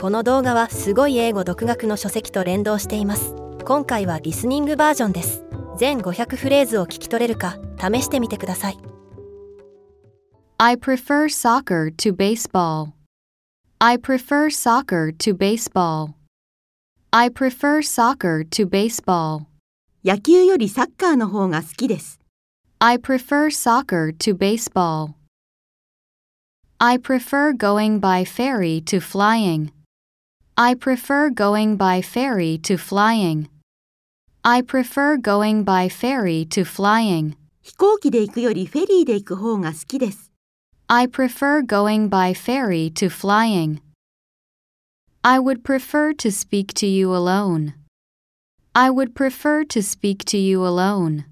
この動画はすごい英語独学の書籍と連動しています今回はリスニングバージョンです全500フレーズを聞き取れるか試してみてください I prefer soccer to baseball. I prefer soccer to baseball. I prefer soccer to baseball. 野球よりサッカーの方が好きです。I prefer soccer to baseball. I prefer going by ferry to flying. I prefer going by ferry to flying. I prefer going by ferry to flying. 飛行機で行くよりフェリーで行く方が好きです。 I prefer going by ferry to flying. I would prefer to speak to you alone. I would prefer to speak to you alone.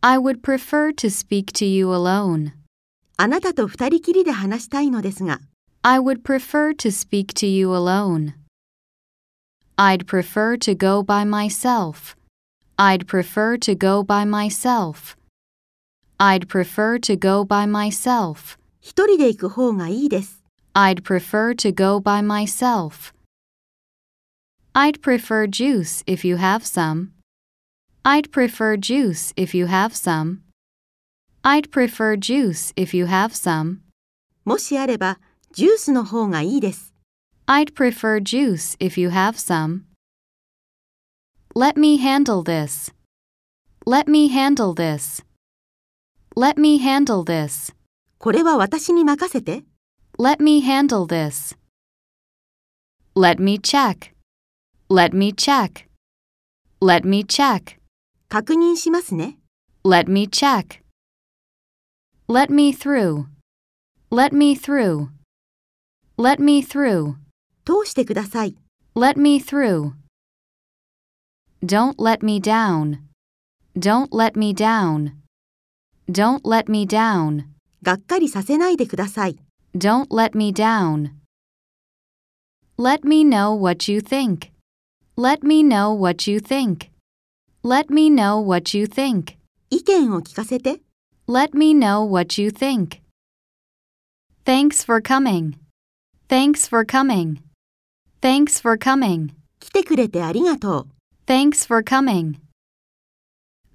I would prefer to speak to you alone. あなたと二人きりで話したいのですが、 I would prefer to speak to you alone. I'd prefer to go by myself. I'd prefer to go by myself. I'd prefer to go by myself. 一人で行く方がいいです。 I'd prefer to go by myself. I'd prefer juice if you have some. I'd prefer juice if you have some. I'd prefer juice if you have some. もしあれば、 ジュースの方がいいです。 I'd prefer juice if you have some. Let me handle this. Let me handle this. Let me handle this. これは私に任せて。 Let me handle this. Let me check. Let me check. Let me check. 確認しますね。 Let me check. Let me through. Let me through. Let me through. 通してください。 Let me through. Don't let me down. Don't let me down. Don't let me down. がっかりさせないでください。 Don't let me down. Let me know what you think. Let me know what you think. Let me know what you think. 意見を聞かせて。 Let me know what you think. Thanks for coming. Thanks for coming. Thanks for coming. 来てくれてありがとう。 Thanks for coming.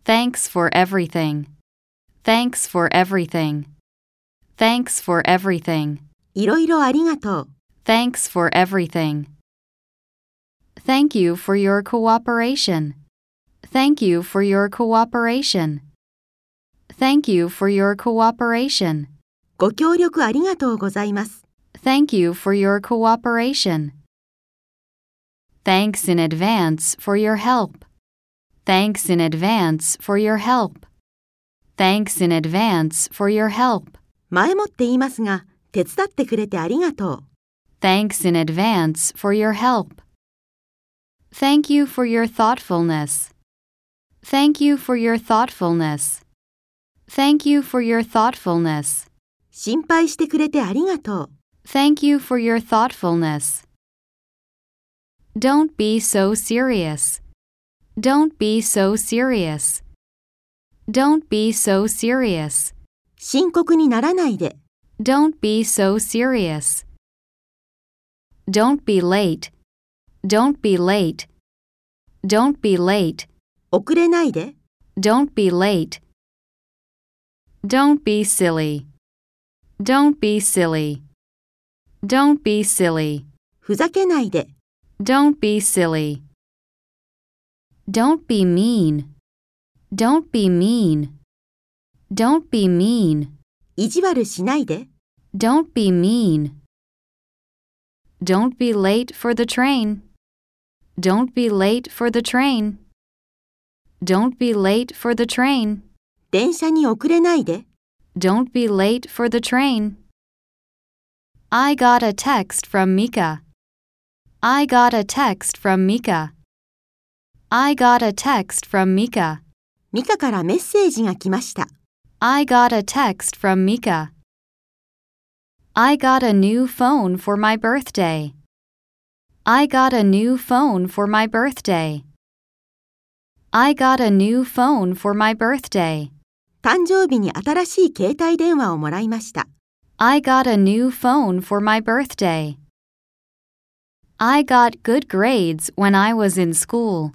Thanks for everything. Thanks for everything. Thanks for everything. いろいろありがとう。 Thanks for everything. Thank you for your cooperation. Thank you for your cooperation. Thank you for your cooperation. ご協力ありがとうございます。 Thank you for your cooperation. Thanks in advance for your help. Thanks in advance for your help. Thanks in advance for your help. 前もって言いますが、手伝ってくれてありがとう。 Thanks in advance for your help. Thank you for your thoughtfulness. Thank you for your thoughtfulness. Thank you for your thoughtfulness. 心配してくれてありがとう。 Thank you for your thoughtfulness. Don't be so serious. Don't be so serious. Don't be so serious. 深刻にならないで。 Don't be so serious. Don't be late. Don't be late. Don't be late. 遅れないで。 Don't be late. Don't be silly. Don't be silly. Don't be silly. ふざけないで。 Don't be silly. Don't be mean. Don't be mean. Don't be mean. 意地悪しないで。 Don't be mean. Don't be late for the train. Don't be late for the train. Don't be late for the train. 電車に遅れないで。 Don't be late for the train. I got a text from Mika. I got a text from Mika. I got a text from Mika. ミカからメッセージが来ました。 I got a text from Mika. I got a new phone for my birthday. I got a new phone for my birthday. I got a new phone for my birthday. 誕生日に新しい携帯電話をもらいました。 I got a new phone for my birthday. I got good grades when I was in school.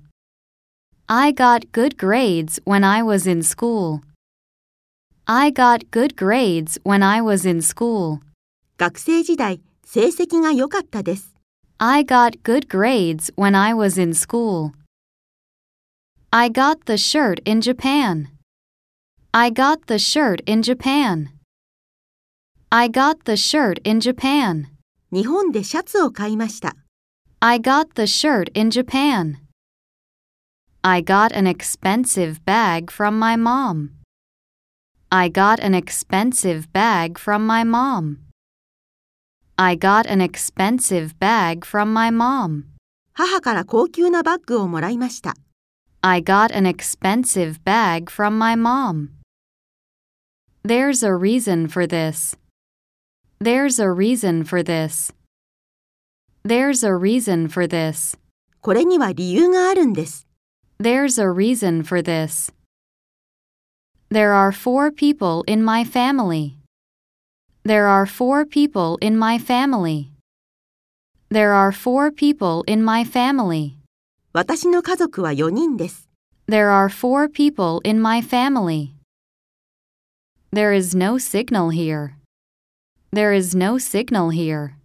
I got good grades when I was in school. I got good grades when I was in school. 学生時代、成績が良かったです。 I got good grades when I was in school. I got the shirt in Japan. I got the shirt in Japan. I got the shirt in Japan. 日本でシャツを買いました。 I got the shirt in Japan. I got an expensive bag from my mom. I got an expensive bag from my mom. I got an expensive bag from my mom. 母から高級なバッグをもらいました。 I got an expensive bag from my mom. There's a reason for this. There's a reason for this. There's a reason for this. これには理由があるんです。 There's a reason for this. There are four people in my family. There are four people in my family. There are four people in my family. 私の家族は4人です。 There are four people in my family. There is no signal here. There is no signal here.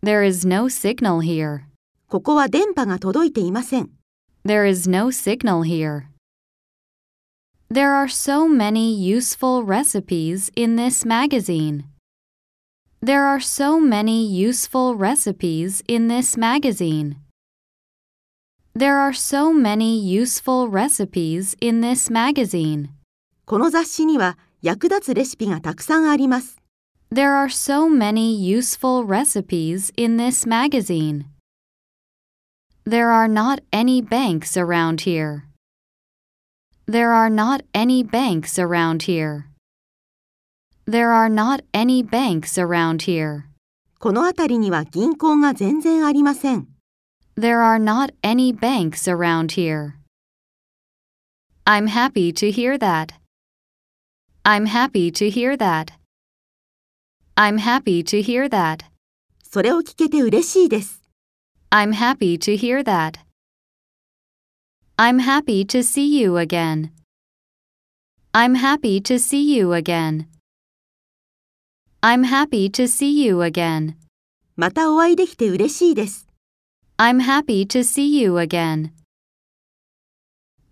There is no signal here. ここは電波が届いていません。 There is no signal here. There are so many useful recipes in this magazine. There are so many useful recipes in this magazine. There are so many useful recipes in this magazine. この雑誌には役立つレシピがたくさんあります。 There are so many useful recipes in this magazine. There are not any banks around here. There are not any banks around here. There are not any banks around here. この辺りには銀行が全然ありません。 There are not any banks around here. I'm happy to hear that. I'm happy to hear that. I'm happy to hear that. それを聞けて嬉しいです。 I'm happy to hear that. I'm happy to see you again. I'm happy to see you again. I'm happy to see you again. またお会いできて嬉しいです。 I'm happy to see you again.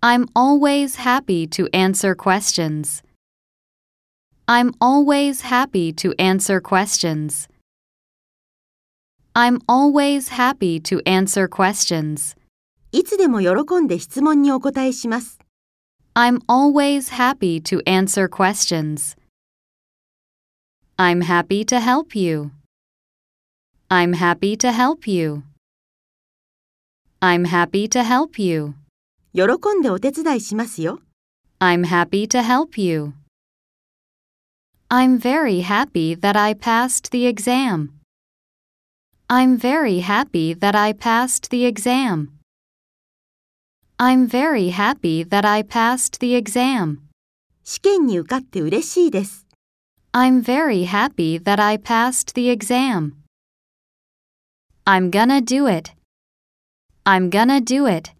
I'm always happy to answer questions. I'm always happy to answer questions. I'm always happy to answer questions. いつでも喜んで質問にお答えします。 I'm always happy to answer questions. I'm happy to help you. I'm happy to help you. I'm happy to help you. 喜んでお手伝いしますよ。 I'm happy to help you. I'm very happy that I passed the exam. I'm very happy that I passed the exam. I'm very happy that I passed the exam. 試験に受かって嬉しいです。 I'm very happy that I passed the exam. I'm gonna do it. I'm gonna do it.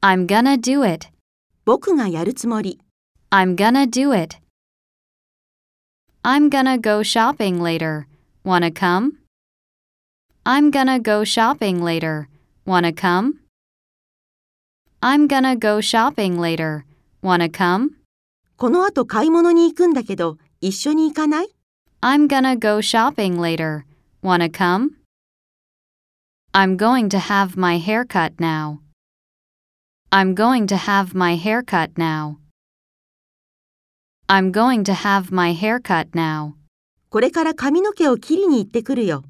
I'm gonna do it. 僕がやるつもり。 I'm gonna do it. I'm gonna go shopping later. Wanna come? I'm gonna go shopping later. Wanna come? I'm gonna go shopping later. Wanna come? この後買い物に行くんだけど、一緒に行かない I'm gonna go shopping later. Wanna come? I'm going to have my hair cut now. I'm going to have my hair cut now. I'm going to have my hair cut now. これから髪の毛を切りに行ってくるよ。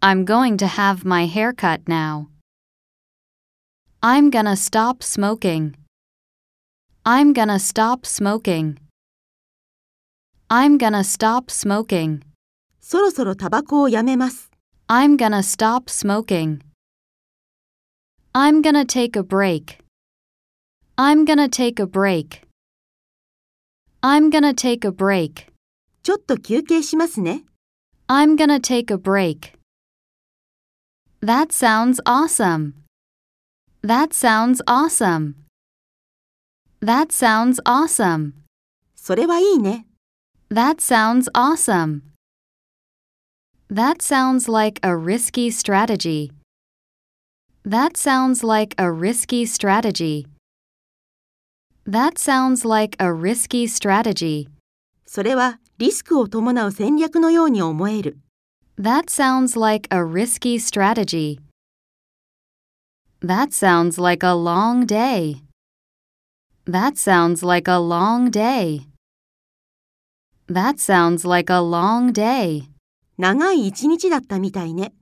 I'm going to have my hair cut now. I'm gonna stop smoking. I'm gonna stop smoking. I'm gonna stop smoking. そろそろタバコをやめます。 I'm gonna stop smoking. I'm gonna take a break. I'm gonna take a break. I'm gonna take a break. ちょっと休憩しますね。 I'm gonna take a break. That sounds awesome. That sounds awesome. That sounds awesome. それはいいね。 That sounds awesome. That sounds like a risky strategy. That sounds like a risky strategy. That sounds like a risky strategy. それはリスクを伴う戦略のように思える。 That sounds like a risky strategy. That sounds like a long day. That sounds like a long day. That sounds like a long day. 長い一日だったみたいね。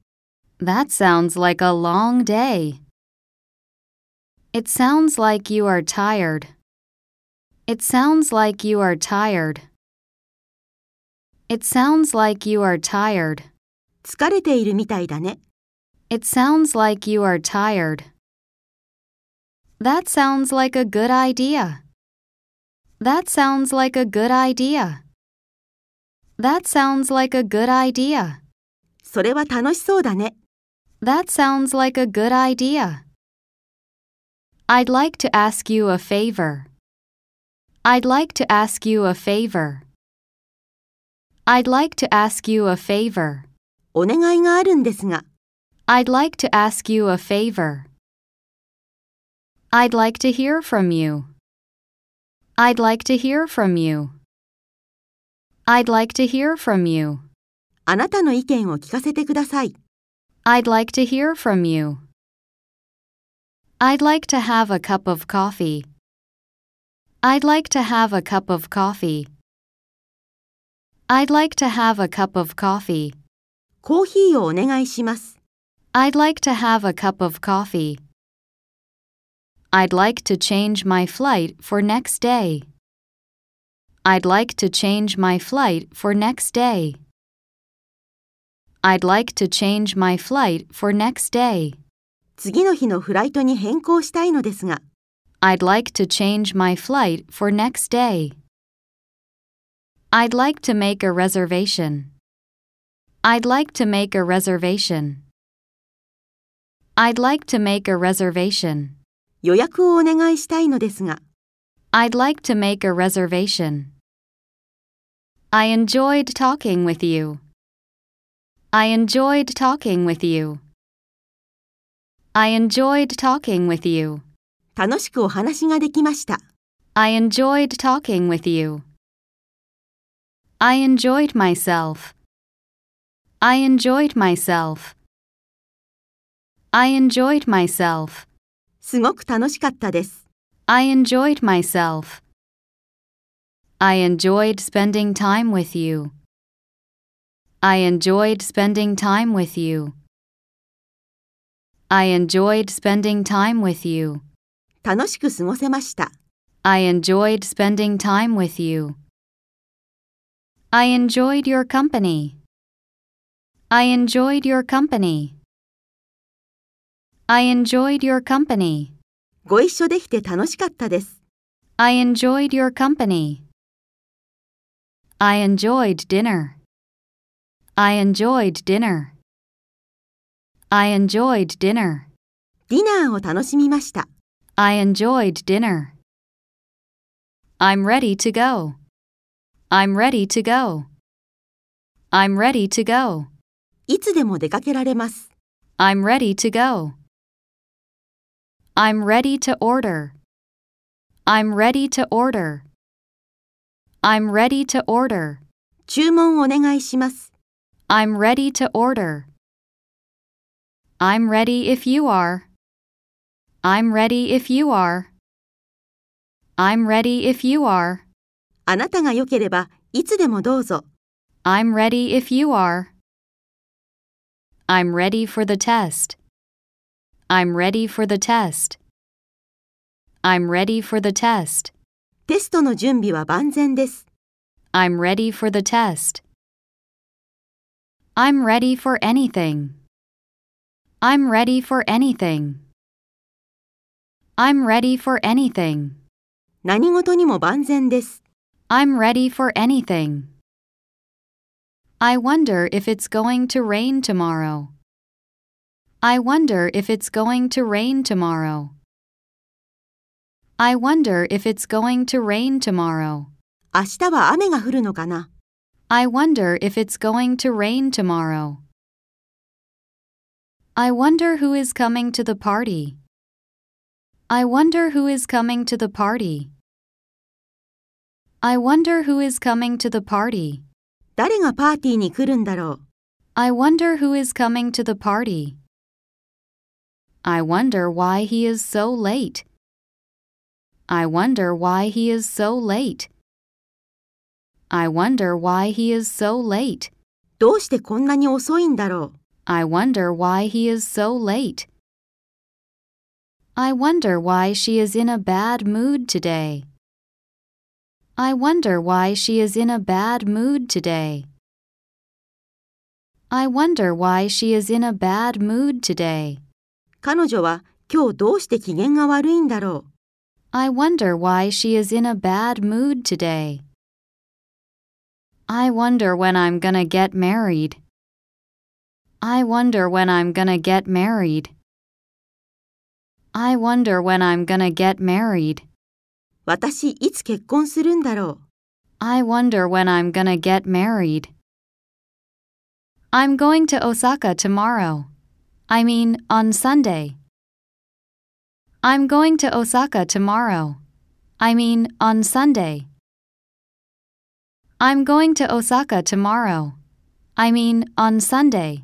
That sounds like a long day. It sounds like you are tired. It sounds like you are tired. It sounds like you are tired. 疲れているみたいだね。 It sounds like you are tired. That sounds like a good idea. That sounds like a good idea. That sounds like a good idea. それは楽しそうだね。 That sounds like a good idea. I'd like to ask you a favor. I'd like to ask you a favor. I'd like to ask you a favor. お願いがあるんですが、 I'd like to ask you a favor. I'd like to hear from you. I'd like to hear from you. I'd like to hear from you. あなたの意見を聞かせてください。 I'd like to hear from you. I'd like to have a cup of coffee. I'd like to have a cup of coffee. I'd like to have a cup of coffee. コーヒーをお願いします。 I'd like to have a cup of coffee. I'd like to change my flight for next day. I'd like to change my flight for next day. I'd like to change my flight for next day. 次の日のフライトに変更したいのですが、 I'd like to change my flight for next day. I'd like to make a reservation. I'd like to make a reservation. I'd like to make a reservation. 予約をお願いしたいのですが、 I'd like to make a reservation. I enjoyed talking with you. I enjoyed talking with you. I enjoyed talking with you. 楽しくお話ができました。I enjoyed talking with you. I enjoyed myself. I enjoyed myself. I enjoyed myself. すごく楽しかったです。I enjoyed myself. I enjoyed spending time with you. I enjoyed spending time with you. I enjoyed spending time with you. 楽しく過ごせました。I enjoyed spending time with you. I enjoyed your company. I enjoyed your company. I enjoyed your company. ご一緒できて楽しかったです。I enjoyed your company. I enjoyed dinner. I enjoyed dinner. I enjoyed dinner. ディナーを楽しみました。I enjoyed dinner. I'm ready to go. I'm ready to go. I'm ready to go. いつでも出かけられます。 I'm ready to go. I'm ready to order. I'm ready to order. I'm ready to order. 注文お願いします。 I'm ready to order. I'm ready if you are. I'm ready if you are. I'm ready if you are. あなたが良ければいつでもどうぞ。 I'm ready if you are. I'm ready for the test. I'm ready for the test. I'm ready for the test. テストの準備は万全です。 I'm ready for the test. I'm ready for anything. I'm ready for anything. I'm ready for anything. 何事にも万全です。 I'm ready for anything. I wonder if it's going to rain tomorrow. I wonder if it's going to rain tomorrow. I wonder if it's going to rain tomorrow. 明日は雨が降るのかな I wonder if it's going to rain tomorrow. I wonder who is coming to the party. I wonder who is coming to the party. I wonder who is coming to the party. 誰がパーティーに来るんだろう I wonder who is coming to the party. I wonder why he is so late. I wonder why he is so late. I wonder why he is so late. どうしてこんなに遅いんだろう I wonder why he is so late. I wonder why she is in a bad mood today. I wonder why she is in a bad mood today. I wonder why she is in a bad mood today. 彼女は今日どうして機嫌が悪いんだろう I wonder why she is in a bad mood today. I wonder when I'm gonna get married. I wonder when I'm gonna get married. I wonder when I'm gonna get married. 私いつ結婚するんだろう I wonder when I'm gonna get married. I'm going to Osaka tomorrow. I mean, on Sunday. I'm going to Osaka tomorrow. I mean, on Sunday. I'm going to Osaka tomorrow. I mean, on Sunday.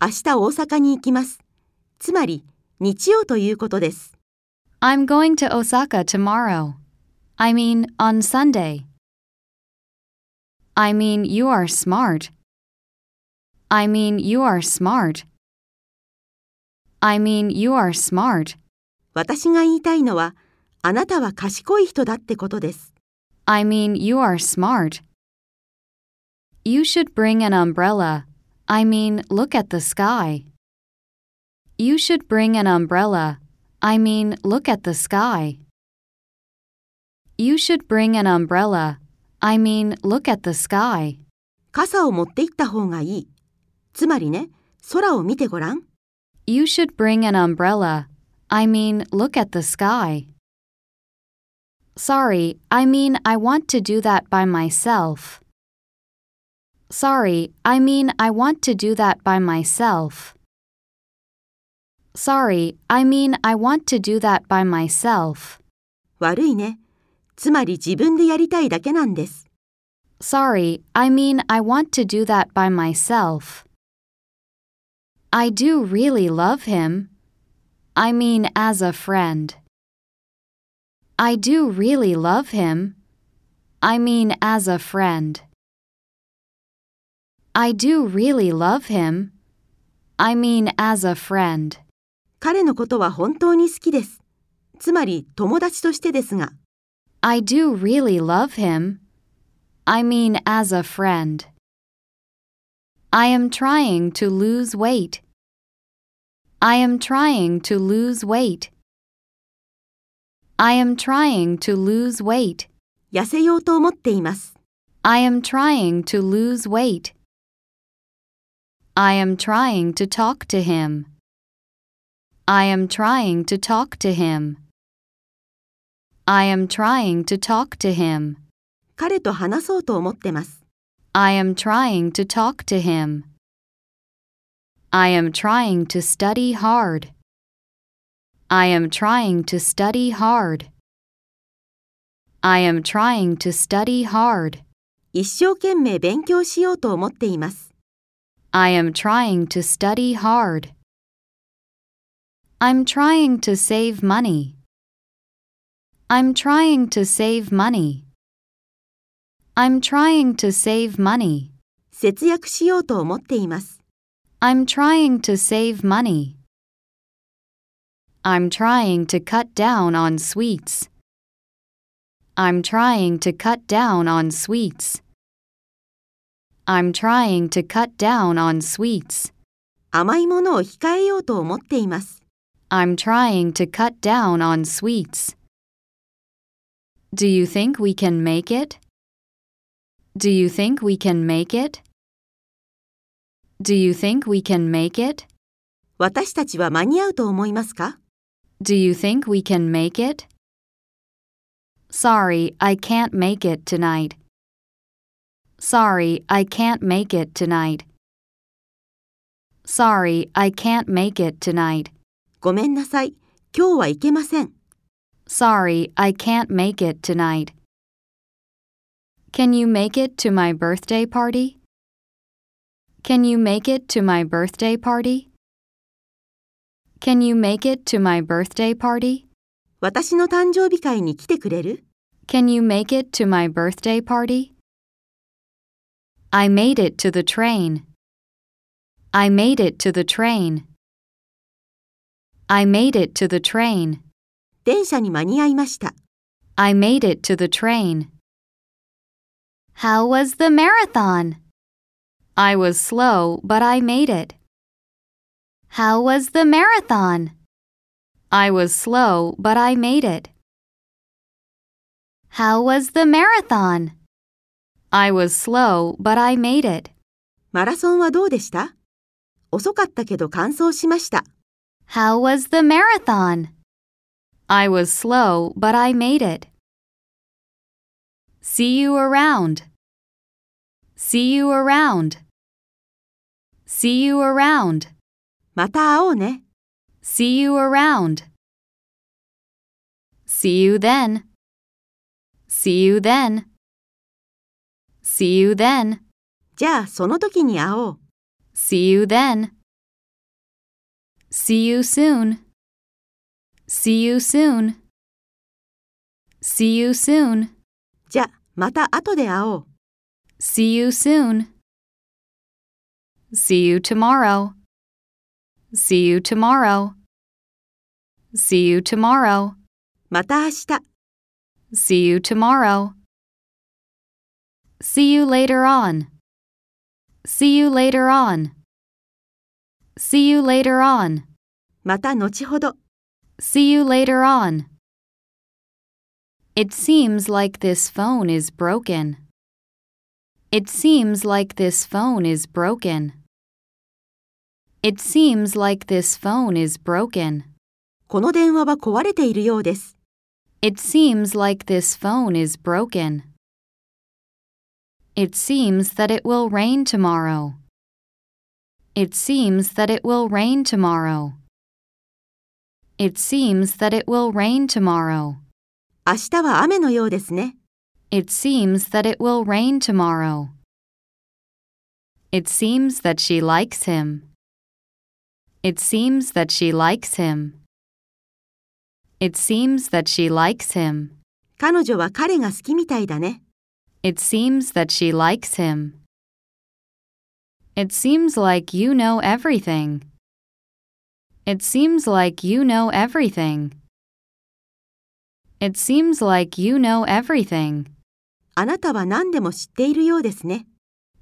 明日大阪に行きます。つまり 日曜ということです。I'm going to Osaka tomorrow. I mean, on Sunday. I mean, you are smart. I mean, you are smart. I mean, you are smart. 私が言いたいのはあなたは賢い人だってことです。I mean, you are smart. You should bring an umbrella. I mean, look at the sky. You should bring an umbrella. I mean, look at the sky. You should bring an umbrella. I mean, look at the sky. 傘を持って行った方がいい。つまりね、空を見てごらん。 You should bring an umbrella. I mean, look at the sky. Sorry, I mean, I want to do that by myself. Sorry, I mean, I want to do that by myself. Sorry, I mean, I want to do that by myself. 悪いね。つまり自分でやりたいだけなんです。 Sorry, I mean, I want to do that by myself. I do really love him. I mean, as a friend. I do really love him. I mean, as a friend. I do really love him. I mean, as a friend. 彼のことは本当に好きです。つまり友達としてですが、I do really love him. I mean, as a friend. I am trying to lose weight. I am trying to lose weight. I am trying to lose weight. 痩せようと思っています。I am trying to lose weight. I am trying to talk to him. I am trying to talk to him. I am trying to talk to him. 彼と話そうと思ってます。 I am trying to talk to him. I am trying to study hard. I am trying to study hard. I am trying to study hard. 一生懸命勉強しようと思っています。 I am trying to study hard. I'm trying to save money. I'm trying to save money. I'm trying to save money. 節約しようと思っています。 I'm trying to save money. I'm trying to cut down on sweets. I'm trying to cut down on sweets. I'm trying to cut down on sweets. 甘いものを控えようと思っています。 I'm trying to cut down on sweets. Do you think we can make it? Do you think we can make it? Do you think we can make it? 私たちは間に合うと思いますか Do you think we can make it? Sorry, I can't make it tonight. Sorry, I can't make it tonight. Sorry, I can't make it tonight. ごめんなさい。今日は行けません。 Sorry, I can't make it tonight. Can you make it to my birthday party? Can you make it to my birthday party? Can you make it to my birthday party? 私の誕生日会に来てくれる Can you make it to my birthday party? I made it to the train. I made it to the train. I made it to the train. 電車に間に合いました。I made it to the train. How was the marathon? I was slow, but I made it. How was the marathon? I was slow, but I made it. How was the marathon? I was slow, but I made it. マラソンはどうでした遅かったけど完走しました。How was the marathon? I was slow, but I made it. See you around. See you around. See you around. また会おうね。 See you around. See you then. See you then. See you then. じゃあその時に会おう。 See you then. See you soon. See you soon. See you soon. じゃあまた後で会おう。 See you soon. See you tomorrow. See you tomorrow. See you tomorrow. また明日。 See you tomorrow. See you later on. See you later on. See you later on. また後ほど。 See you later on. It seems like this phone is broken. It seems like this phone is broken. It seems like this phone is broken. この電話は壊れているようです。 It seems like this phone is broken. It seems that it will rain tomorrow. It seems that it will rain tomorrow. It seems that it will rain tomorrow. 明日は雨のようですね。 It seems that it will rain tomorrow. It seems that she likes him. It seems that she likes him. It seems that she likes him. 彼女は彼が好きみたいだね。 It seems that she likes him. It seems like you know everything. It seems like you know everything. It seems like you know everything. あなたは何でも知っているようですね。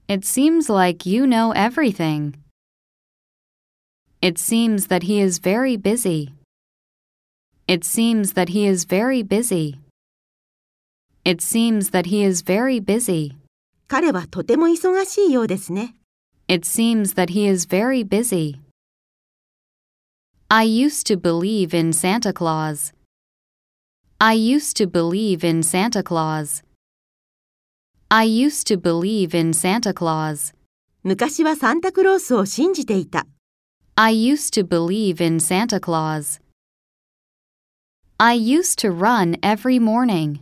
It seems like you know everything. It seems that he is very busy. It seems that he is very busy. It seems that he is very busy. 彼はとても忙しいようですね。 It seems that he is very busy. I used to believe in Santa Claus. I used to believe in Santa Claus. I used to believe in Santa Claus. 昔はサンタクロースを信じていた。 I used to believe in Santa Claus. I used to run every morning.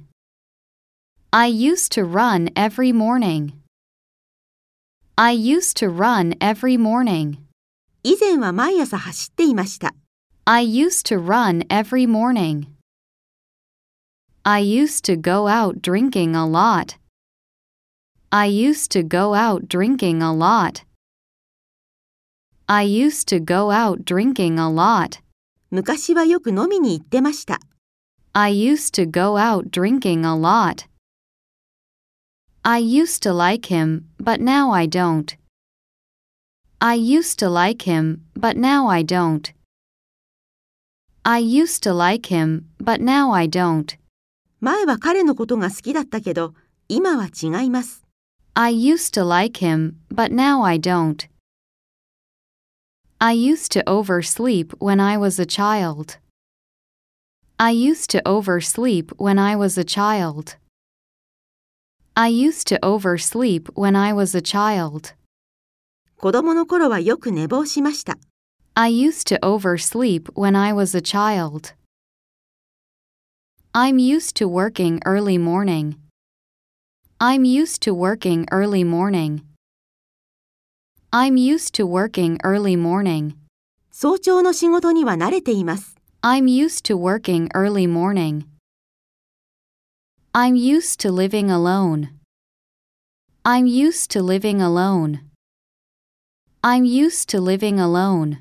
I used to run every morning. I used to run every morning. 以前は毎朝走っていました。 I used to run every morning. I used to go out drinking a lot. I used to go out drinking a lot. I used to go out drinking a lot. 昔はよく飲みに行ってました。 I used to go out drinking a lot. I used to like him, but now I don't. I used to like him, but now I don't. I used to like him, but now I don't. 前は彼のことが好きだったけど、今は違います。 I used to like him, but now I don't. I used to oversleep when I was a child. I used to oversleep when I was a child. I used to oversleep when I was a child. 子供の頃はよく寝坊しました。I used to oversleep when I was a child. I'm used to working early morning. I'm used to working early morning. I'm used to working early morning. 早朝の仕事には慣れています。I'm used to working early morning. I'm used to living alone. I'm used to living alone. I'm used to living alone.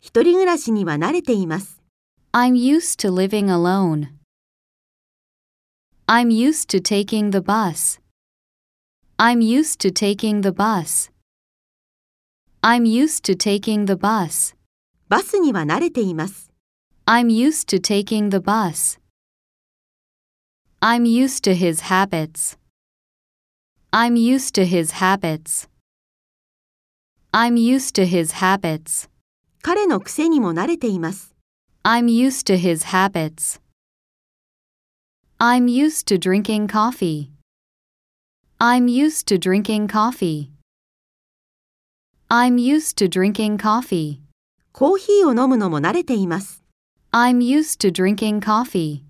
一人暮らしには慣れています。 I'm used to living alone. I'm used to taking the bus. I'm used to taking the bus. I'm used to taking the bus. バスには慣れています。 I'm used to taking the bus. I'm used to his habits. I'm used to his habits. I'm used to his habits. 彼の癖にも慣れています。 I'm used to his habits. I'm used to drinking coffee. I'm used to drinking coffee. I'm used to drinking coffee. コーヒーを飲むのも慣れています。 I'm used to drinking coffee.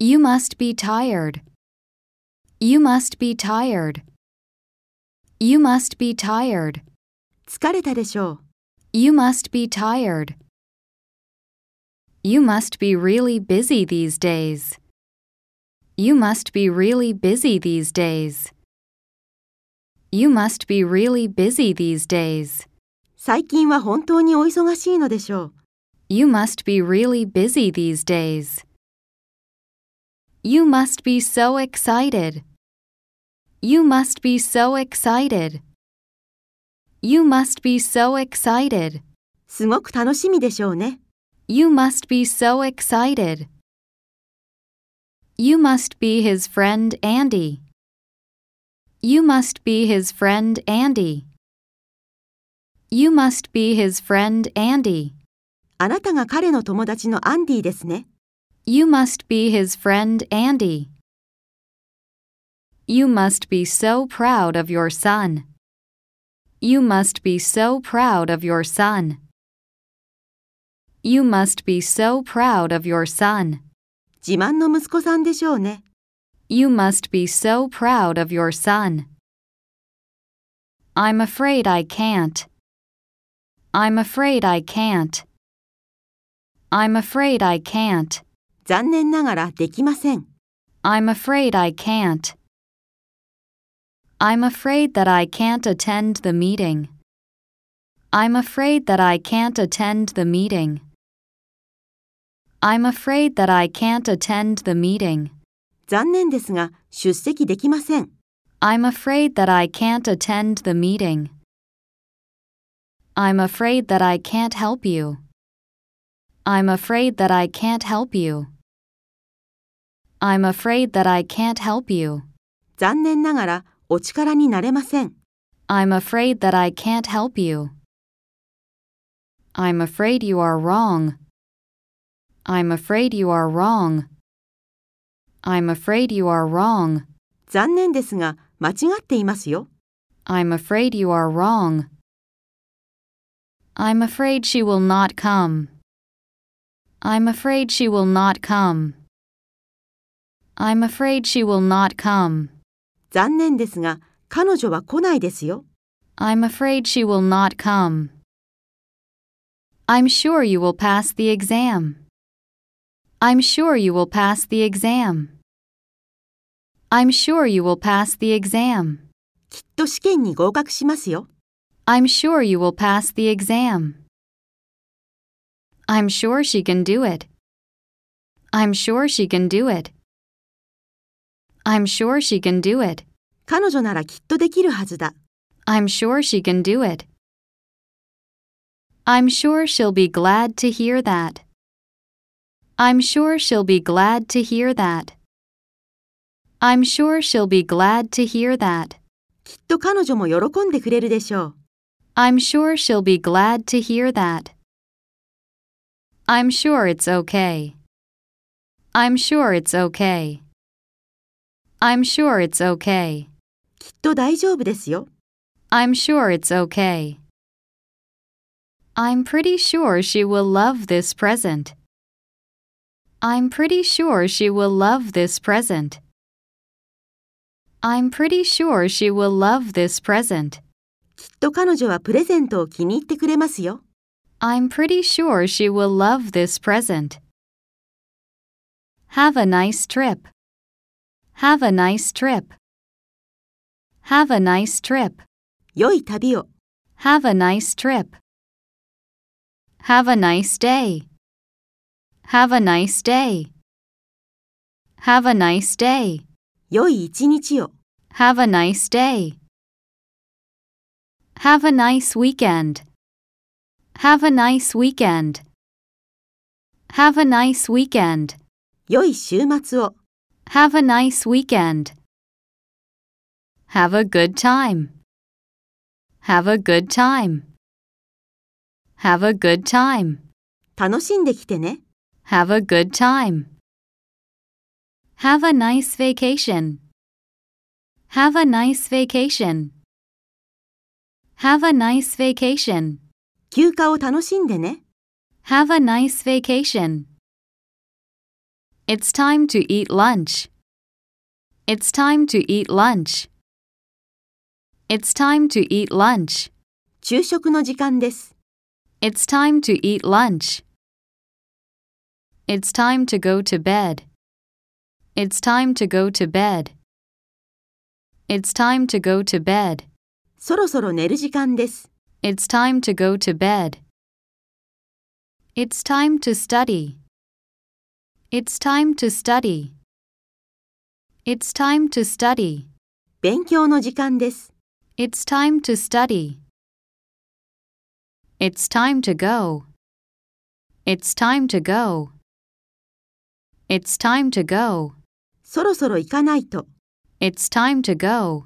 You must be tired. You must be tired. You must be tired. 疲れたでしょう。 You must be tired. You must be really busy these days. You must be really busy these days. You must be really busy these days. 最近は本当にお忙しいのでしょう。 You must be really busy these days. You must be so excited. You must be so excited. You must be so excited. すごく楽しみでしょうね。You must be so excited. You must be his friend Andy. You must be his friend Andy. You must be his friend Andy. あなたが彼の友達のアンディですね。You must be his friend Andy. You must be so proud of your son. You must be so proud of your son. You must be so proud of your son. 自慢の息子さんでしょうね。 You must be so proud of your son. I'm afraid I can't. I'm afraid I can't. I'm afraid I can't. 残念ながらできません。 I'm afraid I can't. I'm afraid that I can't attend the meeting. I'm afraid that I can't attend the meeting. I'm afraid that I can't attend the meeting. 残念ですが出席できません。 I'm afraid that I can't attend the meeting. I'm afraid that I can't help you. I'm afraid that I can't help you. I'm afraid that I can't help you. 残念ながら お力になれません。 I'm afraid that I can't help you. I'm afraid you are wrong. I'm afraid you are wrong. I'm afraid you are wrong. 残念ですが間違っていますよ。 I'm afraid you are wrong. I'm afraid she will not come. I'm afraid she will not come. I'm afraid she will not come. 残念ですが彼女は来ないですよ。 I'm afraid she will not come. I'm sure you will pass the exam. I'm sure you will pass the exam. I'm sure you will pass the exam. きっと試験に合格しますよ。 I'm sure you will pass the exam. I'm sure she can do it. I'm sure she can do it. I'm sure she can do it. 彼女ならきっとできるはずだ。 I'm sure she can do it. I'm sure she'll be glad to hear that. I'm sure she'll be glad to hear that. I'm sure she'll be glad to hear that. きっと彼女も喜んでくれるでしょう。 I'm sure she'll be glad to hear that. I'm sure it's okay. I'm sure it's okay. I'm sure it's okay. きっと大丈夫ですよ。 I'm sure it's okay. I'm pretty sure she will love this present. I'm pretty sure she will love this present. I'm pretty sure she will love this present. きっと彼女はプレゼントを気に入ってくれますよ。 I'm pretty sure she will love this present. Have a nice trip. Have a nice trip. Have a nice trip. 良い旅を。 Have a nice trip. Have a nice day. Have a nice day. Have a nice day. 良い一日を。 Have a nice day. Have a nice weekend. Have a nice weekend. Have a nice weekend. 良い週末を。 Have a nice weekend. Have a good time. Have a good time. Have a good time. 楽しんできてね。 Have a good time. Have a nice vacation. Have a nice vacation. Have a nice vacation. 休暇を楽しんでね。 Have a nice vacation. It's time to eat lunch. It's time to eat lunch. It's time to eat lunch. 昼食の時間です。 It's time to eat lunch. It's time to go to bed. It's time to go to bed. It's time to go to bed. そろそろ寝る時間です。 It's time to go to bed. It's time to study. It's time to study. It's time to study. 勉強の時間です。 It's time to study. It's time to go. It's time to go. It's time to go. そろそろ行かないと。 It's time to go.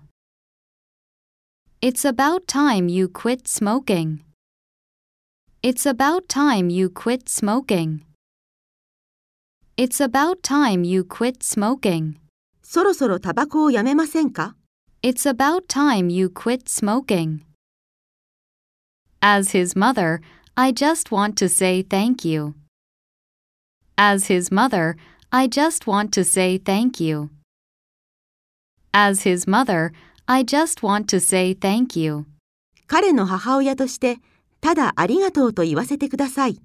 It's about time you quit smoking. It's about time you quit smoking. It's about time you quit smoking. そろそろタバコをやめませんか It's about time you quit smoking. As his mother, I just want to say thank you. As his mother, I just want to say thank you. As his mother, I just want to say thank you. 彼の母親として、ただありがとうと言わせてください。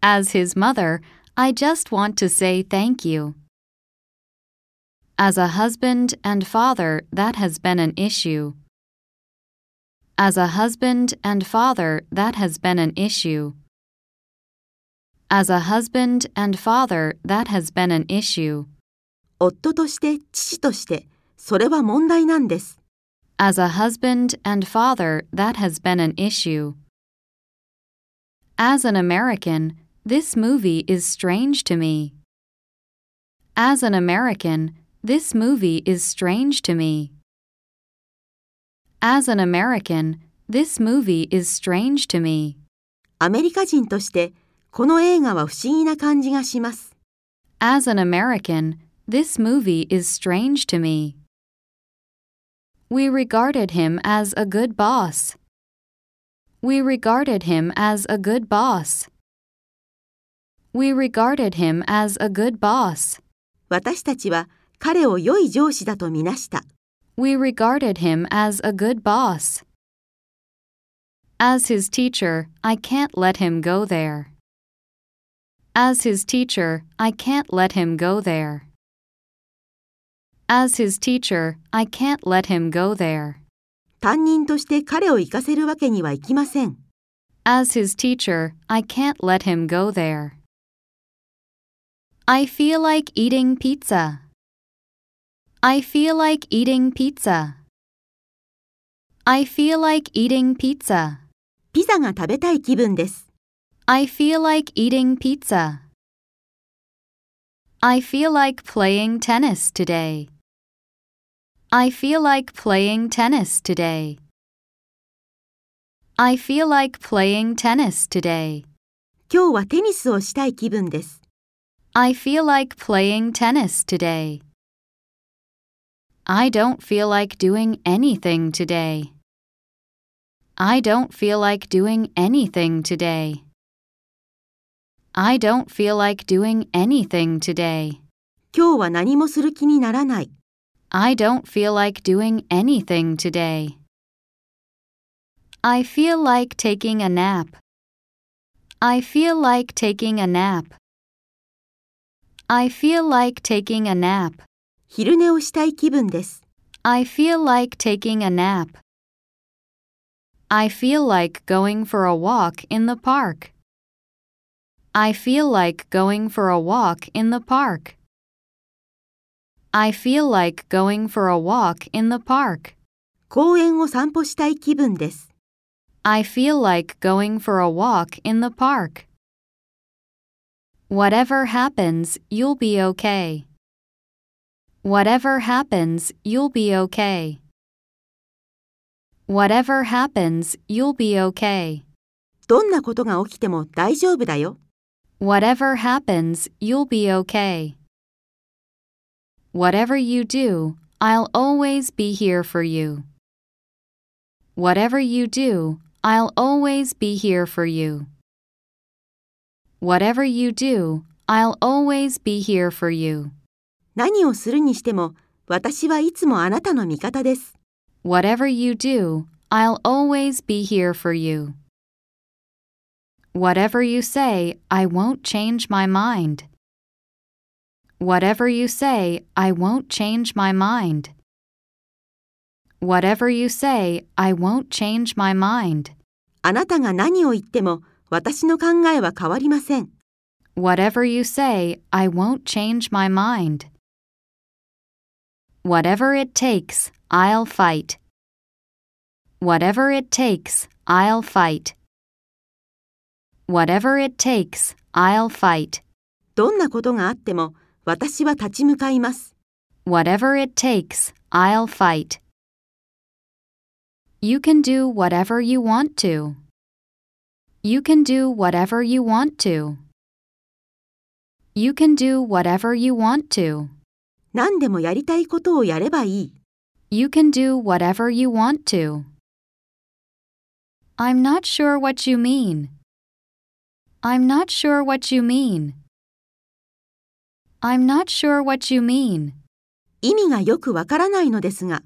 As his mother, I just want to say thank you. As a husband and father, that has been an issue. As a husband and father, that has been an issue. As a husband and father, that has been an issue. 夫として、父として、それは問題なんです。 As a husband and father, that has been an issue. As an American, this movie is strange to me. As an American, this movie is strange to me. As an American, this movie is strange to me. アメリカ人として、この映画は不思議な感じがします。 As an American, this movie is strange to me. We regarded him as a good boss. We regarded him as a good boss. We regarded him as a good boss. 私たちは 彼を良い上司だとみなした。 We regarded him as a good boss. As his teacher, I can't let him go there. As his teacher, I can't let him go there. As his teacher, I can't let him go there. 担任として彼を行かせるわけにはいきません。 As his teacher, I can't let him go there. I feel like eating pizza. I feel like eating pizza. I feel like eating pizza. ピザが食べたい気分です。 I feel like eating pizza. I feel like playing tennis today. I feel like playing tennis today. I feel like playing tennis today. 今日はテニスをしたい気分です。 I feel like playing tennis today. I don't feel like doing anything today. I don't feel like doing anything today. I don't feel like doing anything today. 今日は何もする気にならない。 I don't feel like doing anything today. I feel like taking a nap. I feel like taking a nap. I feel like taking a nap. 昼寝をしたい気分です。 I feel like taking a nap. I feel like going for a walk in the park. I feel like going for a walk in the park. I feel like going for a walk in the park. 公園を散歩したい気分です。 I feel like going for a walk in the park. Whatever happens, you'll be okay. Whatever happens, you'll be okay. Whatever happens, you'll be okay. どんなことが起きても大丈夫だよ。 Whatever happens, you'll be okay. Whatever you do, I'll always be here for you. Whatever you do, I'll always be here for you. Whatever you do, I'll always be here for you. 何をするにしても私はいつもあなたの味方です。Whatever you do, I'll always be here for you. Whatever you say, I won't change my mind. Whatever you say, I won't change my mind. Whatever you say, I won't change my mind. あなたが何を言っても私の考えは変わりません。Whatever you say, I won't change my mind. Whatever it takes, I'll fight. Whatever it takes, I'll fight. Whatever it takes, I'll fight. どんなことがあっても私は立ち向かいます。 Whatever it takes, I'll fight. You can do whatever you want to. You can do whatever you want to. You can do whatever you want to. 何でもやりたいことをやればいい。 You can do whatever you want to. I'm not sure what you mean. I'm not sure what you mean. I'm not sure what you mean. 意味がよくわからないのですが、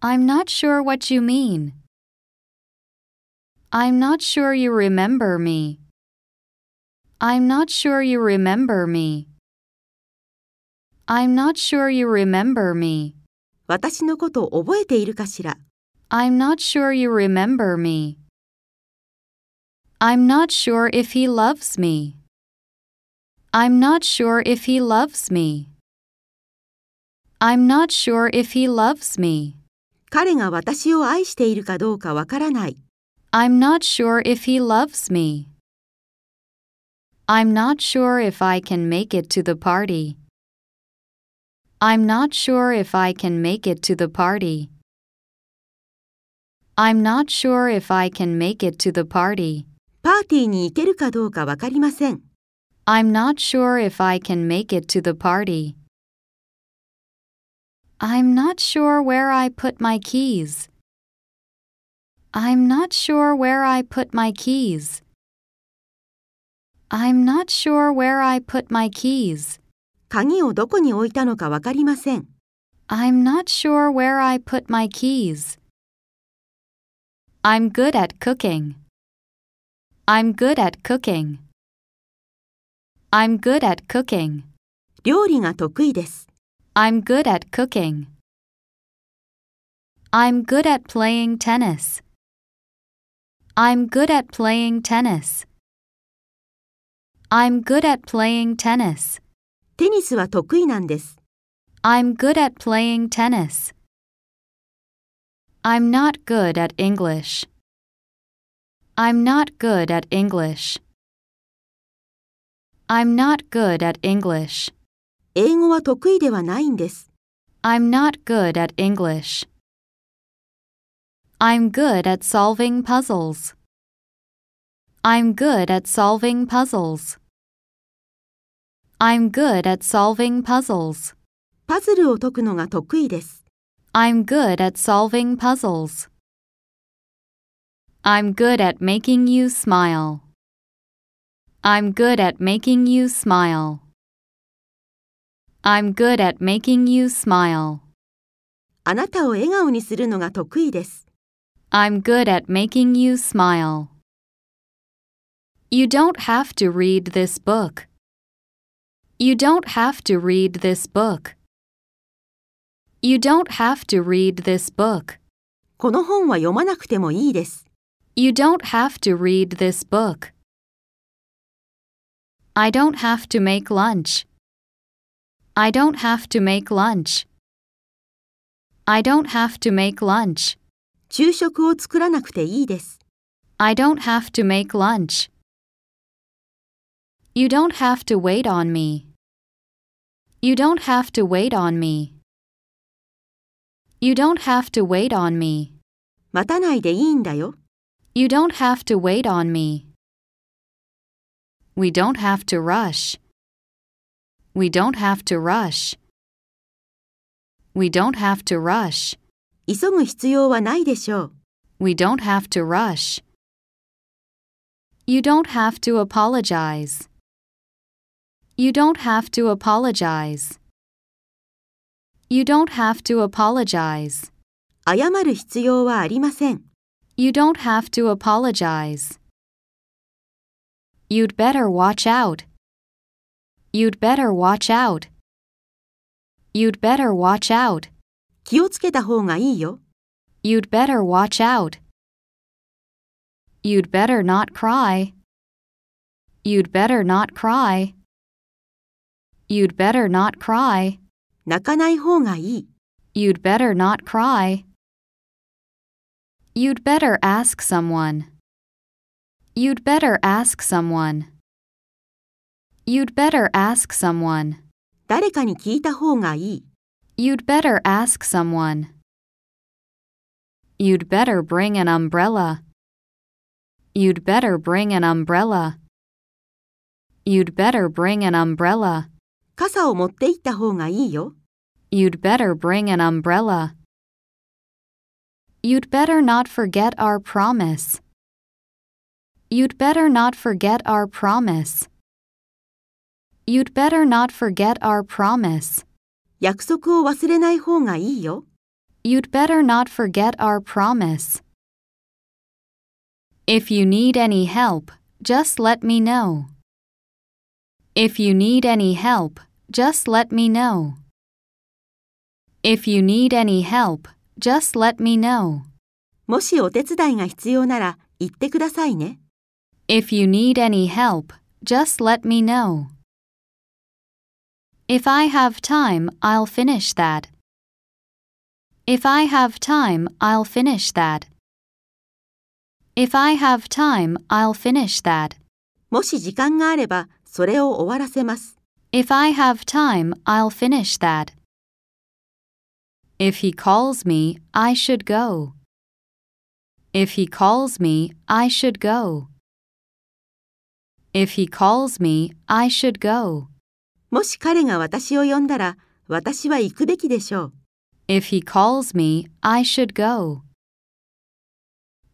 I'm not sure what you mean. I'm not sure you remember me. I'm not sure you remember me. I'm not sure you remember me. 私のことを覚えているかしら。 I'm not sure you remember me. I'm not sure if he loves me. I'm not sure if he loves me. I'm not sure if he loves me. 彼が私を愛しているかどうかわからない。 I'm not sure if he loves me. I'm not sure if I can make it to the party. I'm not sure if I can make it to the party. I'm not sure if I can make it to the party. パーティーに行けるかどうかわかりません。 I'm not sure if I can make it to the party. I'm not sure where I put my keys. I'm not sure where I put my keys. I'm not sure where I put my keys. 鍵をどこに置いたのかわかりません。I'm not sure where I put my keys. I'm good at cooking. I'm good at cooking. I'm good at cooking. 料理が得意です。I'm good at cooking. I'm good at playing tennis. I'm good at playing tennis. I'm good at playing tennis. テニスは得意なんです。 I'm good at playing tennis. I'm not good at English. I'm not good at English. I'm not good at English. 英語は得意ではないんです。 I'm not good at English. I'm good at solving puzzles. I'm good at solving puzzles. I'm good at solving puzzles. パズルを解くのが得意です。 I'm good at solving puzzles. I'm good at making you smile. I'm good at making you smile. I'm good at making you smile. あなたを笑顔にするのが得意です。 I'm good at making you smile. You don't have to read this book. You don't have to read this book. You don't have to read this book. この本は読まなくてもいいです。 You don't have to read this book. I don't have to make lunch. I don't have to make lunch. I don't have to make lunch. 昼食を作らなくていいです。 I don't have to make lunch. You don't have to wait on me. You don't have to wait on me. You don't have to wait on me. 待たないでいいんだよ。 You don't have to wait on me. We don't have to rush. We don't have to rush. We don't have to rush. 急ぐ必要はないでしょう。 We don't have to rush. You don't have to apologize. You don't have to apologize. You don't have to apologize. 謝る必要はありません。 You don't have to apologize. You'd better watch out. You'd better watch out. You'd better watch out. 気をつけた方がいいよ。 You'd better watch out. You'd better not cry. You'd better not cry. You'd better not cry. 泣かない方がいい。 You'd better not cry. You'd better ask someone. You'd better ask someone. You'd better ask someone. 誰かに聞いた方がいい。 You'd better ask someone. You'd better bring an umbrella. You'd better bring an umbrella. You'd better bring an umbrella. 傘を持って行った方がいいよ。 You'd better bring an umbrella. You'd better not forget our promise. You'd better not forget our promise. You'd better not forget our promise. 約束を忘れない方がいいよ。 You'd better not forget our promise. If you need any help, just let me know. If you need any help, just let me know. If you need any help, just let me know. もしお手伝いが必要なら言ってくださいね。 If you need any help, just let me know. If I have time, I'll finish that. If I have time, I'll finish that. If I have time, I'll finish that. もし時間があればそれを終わらせます。 If I have time, I'll finish that. If he calls me, I should go. If he calls me, I should go. If he calls me, I should go. もし彼が私を呼んだら私は行くべきでしょう。 If he calls me, I should go.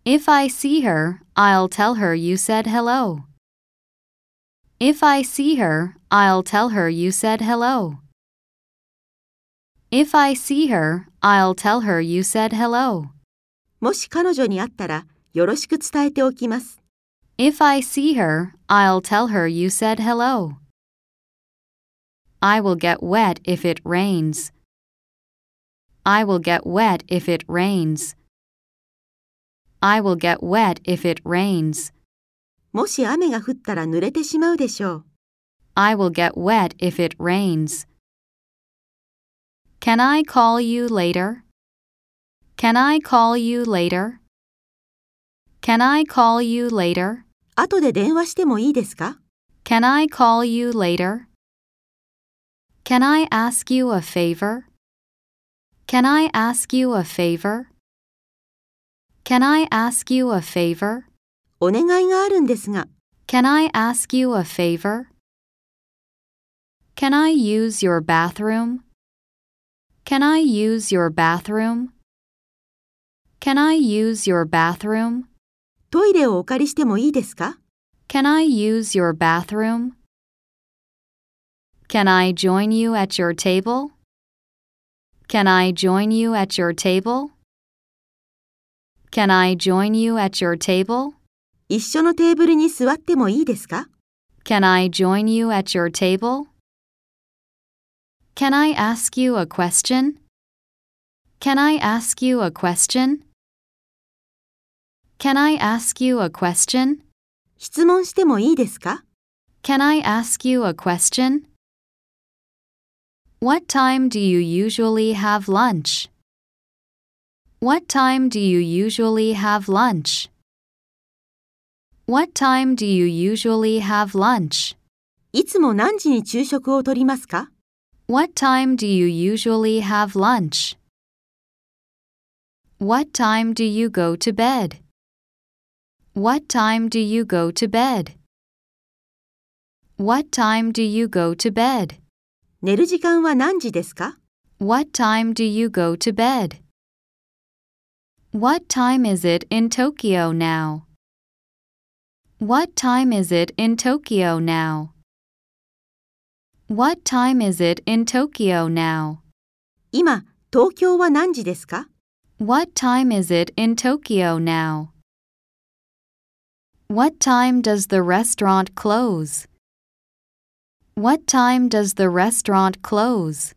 If I see her, I'll tell her you said hello. If I see her, I'll tell her you said hello. If I see her, I'll tell her you said hello. もし彼女に会ったらよろしく伝えておきます。 If I see her, I'll tell her you said hello. I will get wet if it rains. I will get wet if it rains. I will get wet if it rains. もし雨が降ったら濡れてしまうでしょう。 I will get wet if it rains. Can I call you later? Can I call you later? Can I call you later? 後で電話してもいいですか Can I call you later? Can I ask you a favor? Can I ask you a favor? Can I ask you a favor? お願いがあるんですが、 Can I ask you a favor? Can I use your bathroom? Can I use your bathroom? Can I use your bathroom? トイレをお借りしてもいいですか Can I use your bathroom? Can I join you at your table? Can I join you at your table? Can I join you at your table? 一緒のテーブルに座ってもいいですか Can I join you at your table? Can I ask you a question? Can I ask you a question? Can I ask you a question? 質問してもいいですか Can I ask you a question? What time do you usually have lunch? What time do you usually have lunch? What time do you usually have lunch? いつも何時に昼食をとりますか What time do you usually have lunch? What time do you go to bed? What time do you go to bed? What time do you go to bed? 寝る時間は何時ですか What time do you go to bed? What time is it in Tokyo now? What time is it in Tokyo now? What time is it in Tokyo now? 今、東京は何時ですか What time is it in Tokyo now? What time does the restaurant close? What time does the restaurant close?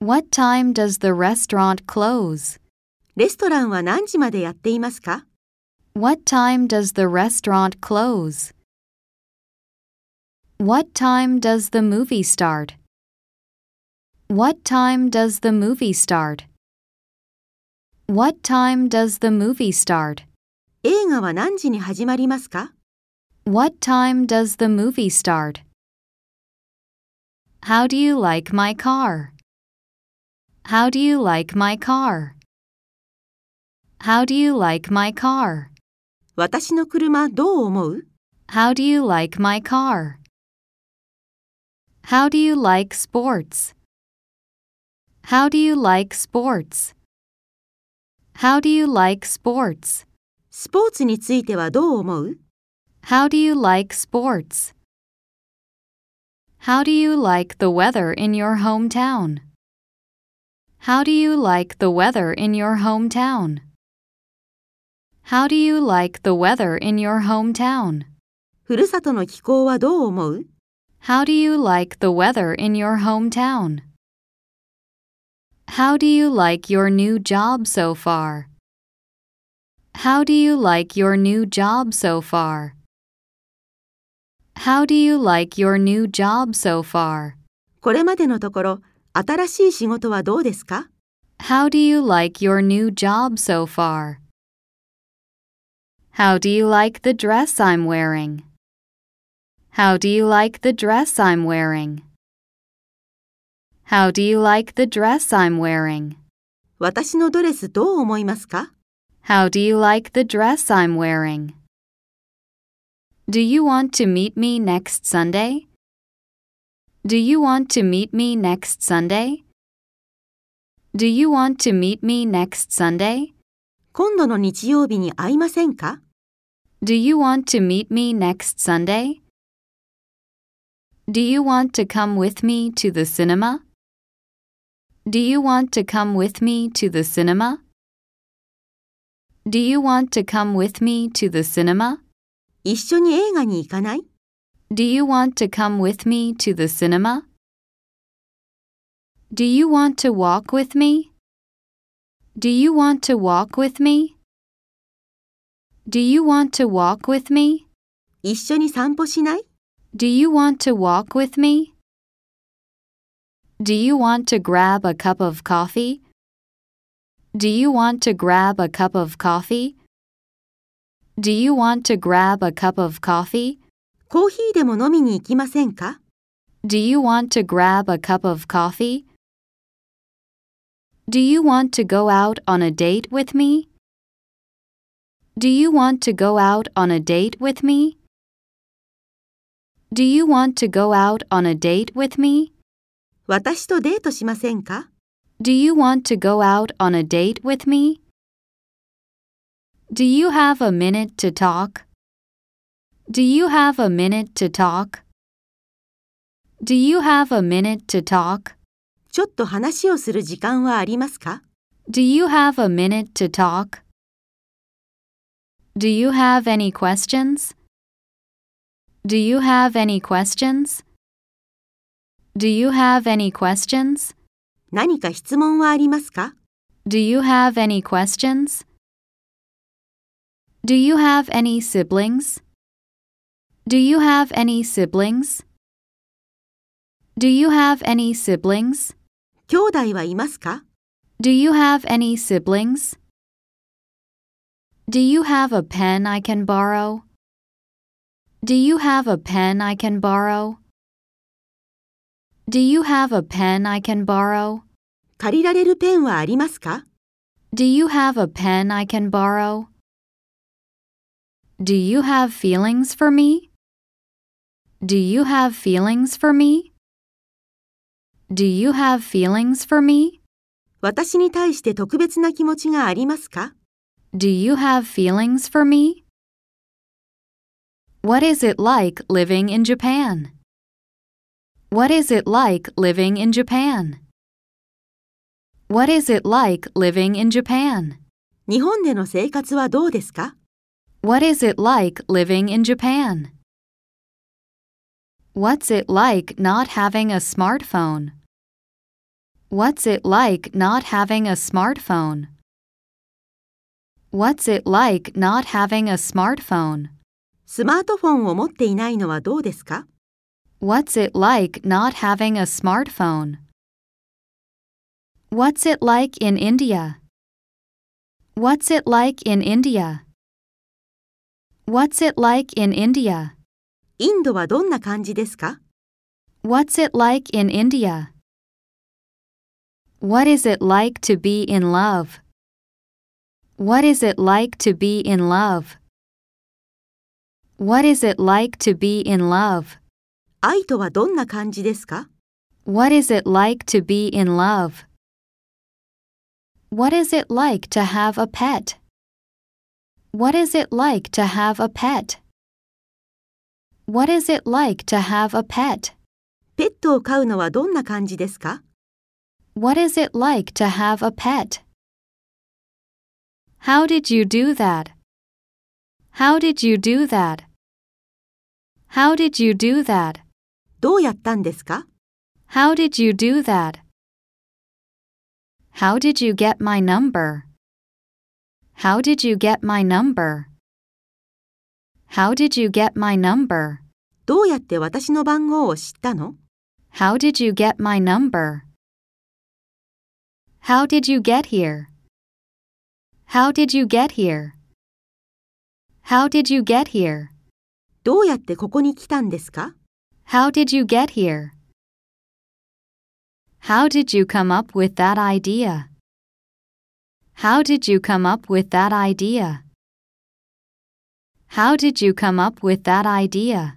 What time does the restaurant close? レストランは何時までやっていますか What time does the restaurant close? What time does the movie start? What time does the movie start? What time does the movie start? 映画は何時に始まりますか What time does the movie start? How do you like my car? How do you like my car? How do you like my car? 私の車どう思う How do you like my car? How do you like sports? How do you like sports? How do you like sports? スポーツについてはどう思う How do you like sports? How do you like the weather in your hometown? How do you like the weather in your hometown? How do you like the weather in your hometown? ふるさとの気候はどう思う How do you like the weather in your hometown? How do you like your new job so far? How do you like your new job so far? How do you like your new job so far? これまでのところ、新しい仕事はどうですか How do you like your new job so far? How do you like the dress I'm wearing? How do you like the dress I'm wearing? How do you like the dress I'm wearing? 私のドレスどう思いますか How do you like the dress I'm wearing? Do you want to meet me next Sunday? Do you want to meet me next Sunday? Do you want to meet me next Sunday? 今度の日曜日に会いませんか Do you want to meet me next Sunday? Do you want to come with me to the cinema? Do you want to come with me to the cinema? Do you want to come with me to the cinema? 一緒に映画に行かない Do you want to come with me to the cinema? Do you want to walk with me? Do you want to walk with me? Do you want to walk with me? 一緒に散歩しない Do you want to walk with me? Do you want to grab a cup of coffee? Do you want to grab a cup of coffee? Do you want to grab a cup of coffee? コーヒーでも飲みに行きませんか Do you want to grab a cup of coffee? Do you want to go out on a date with me? Do you want to go out on a date with me? Do you want to go out on a date with me? 私とデートしませんか Do you want to go out on a date with me? Do you have a minute to talk? Do you have a minute to talk? Do you have a minute to talk? ちょっと話をする時間はありますか Do you have a minute to talk? Do you have any questions? Do you have any questions? Do you have any questions? 何か質問はありますか Do you have any questions? Do you have any siblings? Do you have any siblings? Do you have any siblings? 兄弟はいますか Do you have any siblings? Do you have a pen I can borrow? Do you have a pen I can borrow? Do you have a pen I can borrow? 借りられるペンはありますか Do you have a pen I can borrow? Do you have feelings for me? Do you have feelings for me? Do you have feelings for me? 私に対して特別な気持ちがありますか Do you have feelings for me? What is it like living in Japan? What is it like living in Japan? What is it like living in Japan? 日本での生活はどうですか What is it like living in Japan? What's it like not having a smartphone? What's it like not having a smartphone? What's it like not having a smartphone? スマートフォンを持っていないのはどうですか What's it like not having a smartphone? What's it like in India? What's it like in India? What's it like in India? インドはどんな感じですか What's it like in India? What is it like to be in love? What is it like to be in love? What is it like to be in love? 愛とはどんな感じですか What is it like to be in love? What is it like to have a pet? What is it like to have a pet? What is it like to have a pet? ペットを飼うのはどんな感じですか What is it like to have a pet? How did you do that? How did you do that? How did you do that? どうやったんですか How did you do that? How did you get my number? How did you get my number? How did you get my number? どうやって私の番号を知ったの How did you get my number? How did you get here? How did you get here? How did you get here? どうやってここに来たんですか How did you get here? How did you come up with that idea? How did you come up with that idea? How did you come up with that idea?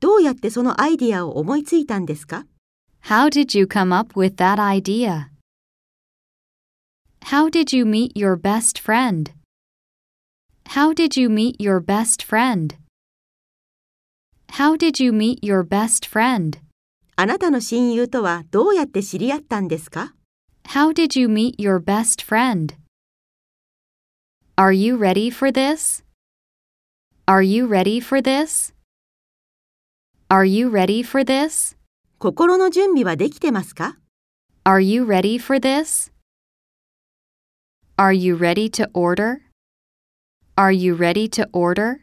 どうやってそのアイディアを思いついたんですか How did you come up with that idea? How did you meet your best friend? How did you meet your best friend? How did you meet your best friend? あなたの親友とはどうやって知り合ったんですか How did you meet your best friend? Are you ready for this? Are you ready for this? Are you ready for this? 心の準備はできてますか Are you ready for this? Are you ready to order? Are you ready to order?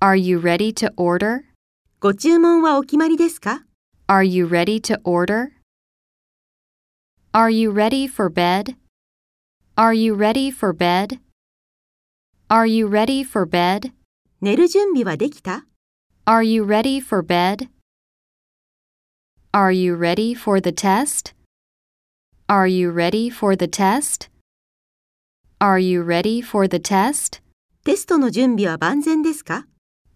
Are you ready to order? ご注文はお決まりですか Are you ready to order? Are you ready for bed? Are you ready for bed? Are you ready for bed? 寝る準備はできた Are you ready for bed? Are you ready for the test? Are you ready for the test? Are you ready for the test? テストの準備は万全ですか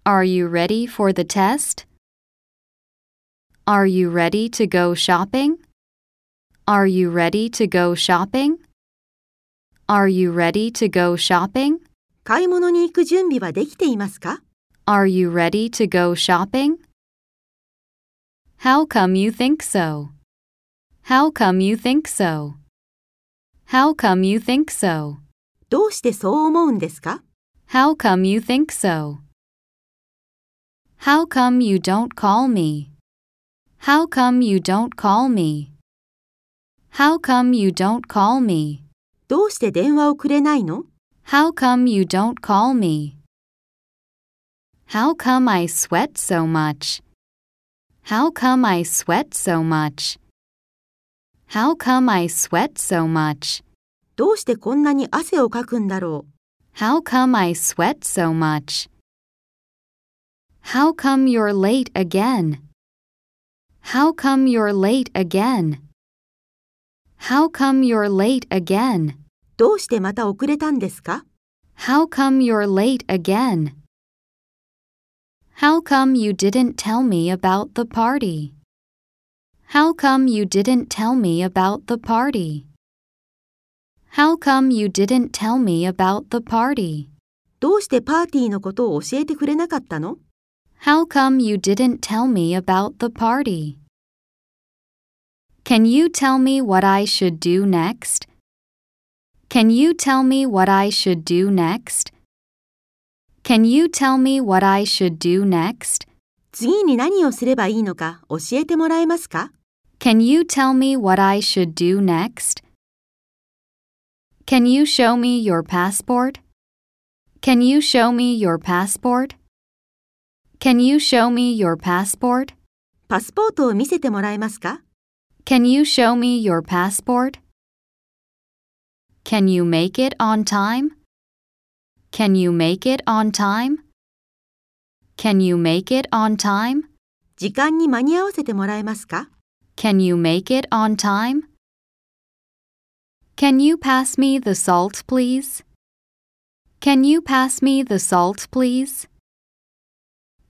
Are you ready for the test? Are you ready to go shopping? Are you ready to go shopping? Are you ready to go shopping? 買い物に行く準備はできていますか Are you ready to go shopping? How come you think so? How come you think so? How come you think so? どうしてそう思うんですか How come you think so? How come you don't call me? How come you don't call me? How come you don't call me? どうして電話をくれないの How come you don't call me? How come I sweat so much? How come I sweat so much? How come I sweat so much? どうしてこんなに汗をかくんだろう How come I sweat so much? How come you're late again? How come you're late again? How come you're late again? どうしてまた遅れたんですか How come you're late again? How come you didn't tell me about the party? How come you didn't tell me about the party? How come you didn't tell me about the party? どうしてパーティーのことを教えてくれなかったの How come you didn't tell me about the party? Can you tell me what I should do next? Can you tell me what I should do next? Can you tell me what I should do next? 次に何をすればいいのか教えてもらえますか Can you tell me what I should do next? Can you show me your passport? Can you show me your passport? Can you show me your passport? パスポートを見せてもらえますか Can you show me your passport? Can you make it on time? Can you make it on time? Can you make it on time? 時間に間に合わせてもらえますか Can you make it on time? Can you pass me the salt, please? Can you pass me the salt, please?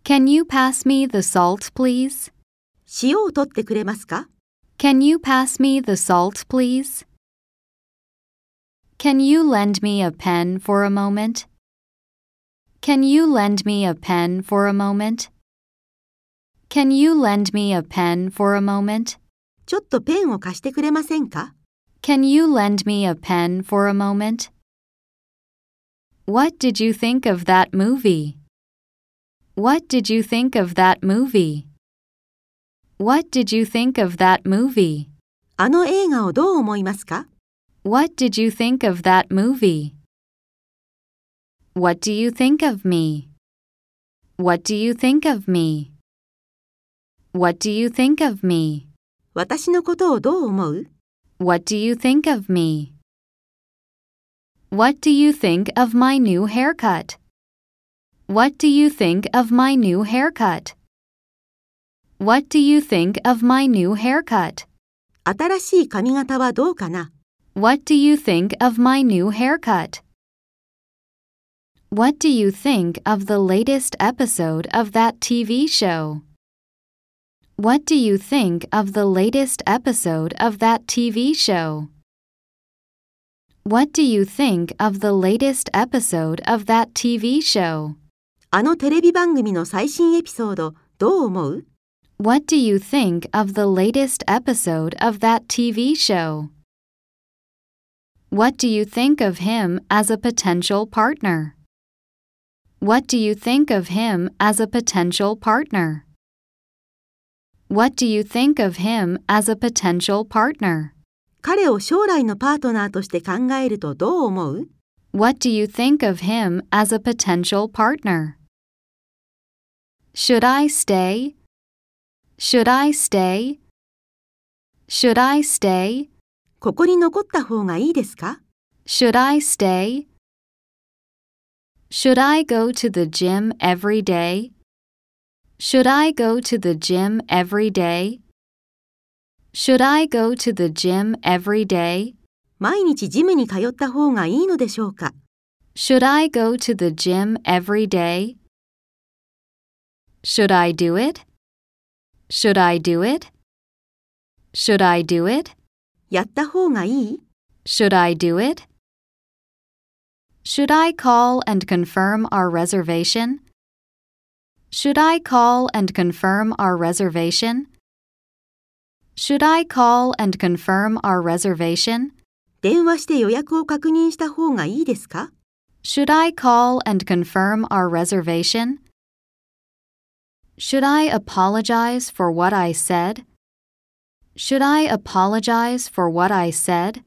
Can you pass me the salt, please? 塩を取ってくれますか Can you pass me the salt, please? Can you lend me a pen for a moment? Can you lend me a pen for a moment? Can you lend me a pen for a moment? ちょっとペンを貸してくれませんか Can you lend me a pen for a moment? What did you think of that movie? What did you think of that movie? What did you think of that movie? あの映画をどう思いますか What did you think of that movie? What do you think of me? What do you think of me? What do you think of me? 私のことをどう思う What do you think of me? What do you think of my new haircut? What do you think of my new haircut? What do you think of my new haircut? 新しい髪型はどうかな What do you think of my new haircut? What do you think of the latest episode of that TV show? What do you think of the latest episode of that TV show? What do you think of the latest episode of that TV show? あのテレビ番組の最新エピソードどう思う What do you think of the latest episode of that TV show? What do you think of him as a potential partner? What do you think of him as a potential partner? What do you think of him as a potential partner? 彼を将来のパートナーとして考えるとどう思う What do you think of him as a potential partner? Should I stay? Should I stay? Should I stay? ここに残った方がいいですか Should I stay? Should I go to the gym every day? Should I go to the gym every day? Should I go to the gym every day? 毎日ジムに通った方がいいのでしょうか Should I go to the gym every day? Should I do it? Should I do it? Should I do it? やった方がいい Should I do it? Should I call and confirm our reservation? Should I call and confirm our reservation? Should I call and confirm our reservation? 電話して予約を確認した方がいいですか Should I call and confirm our reservation? Should I apologize for what I said? Should I apologize for what I said?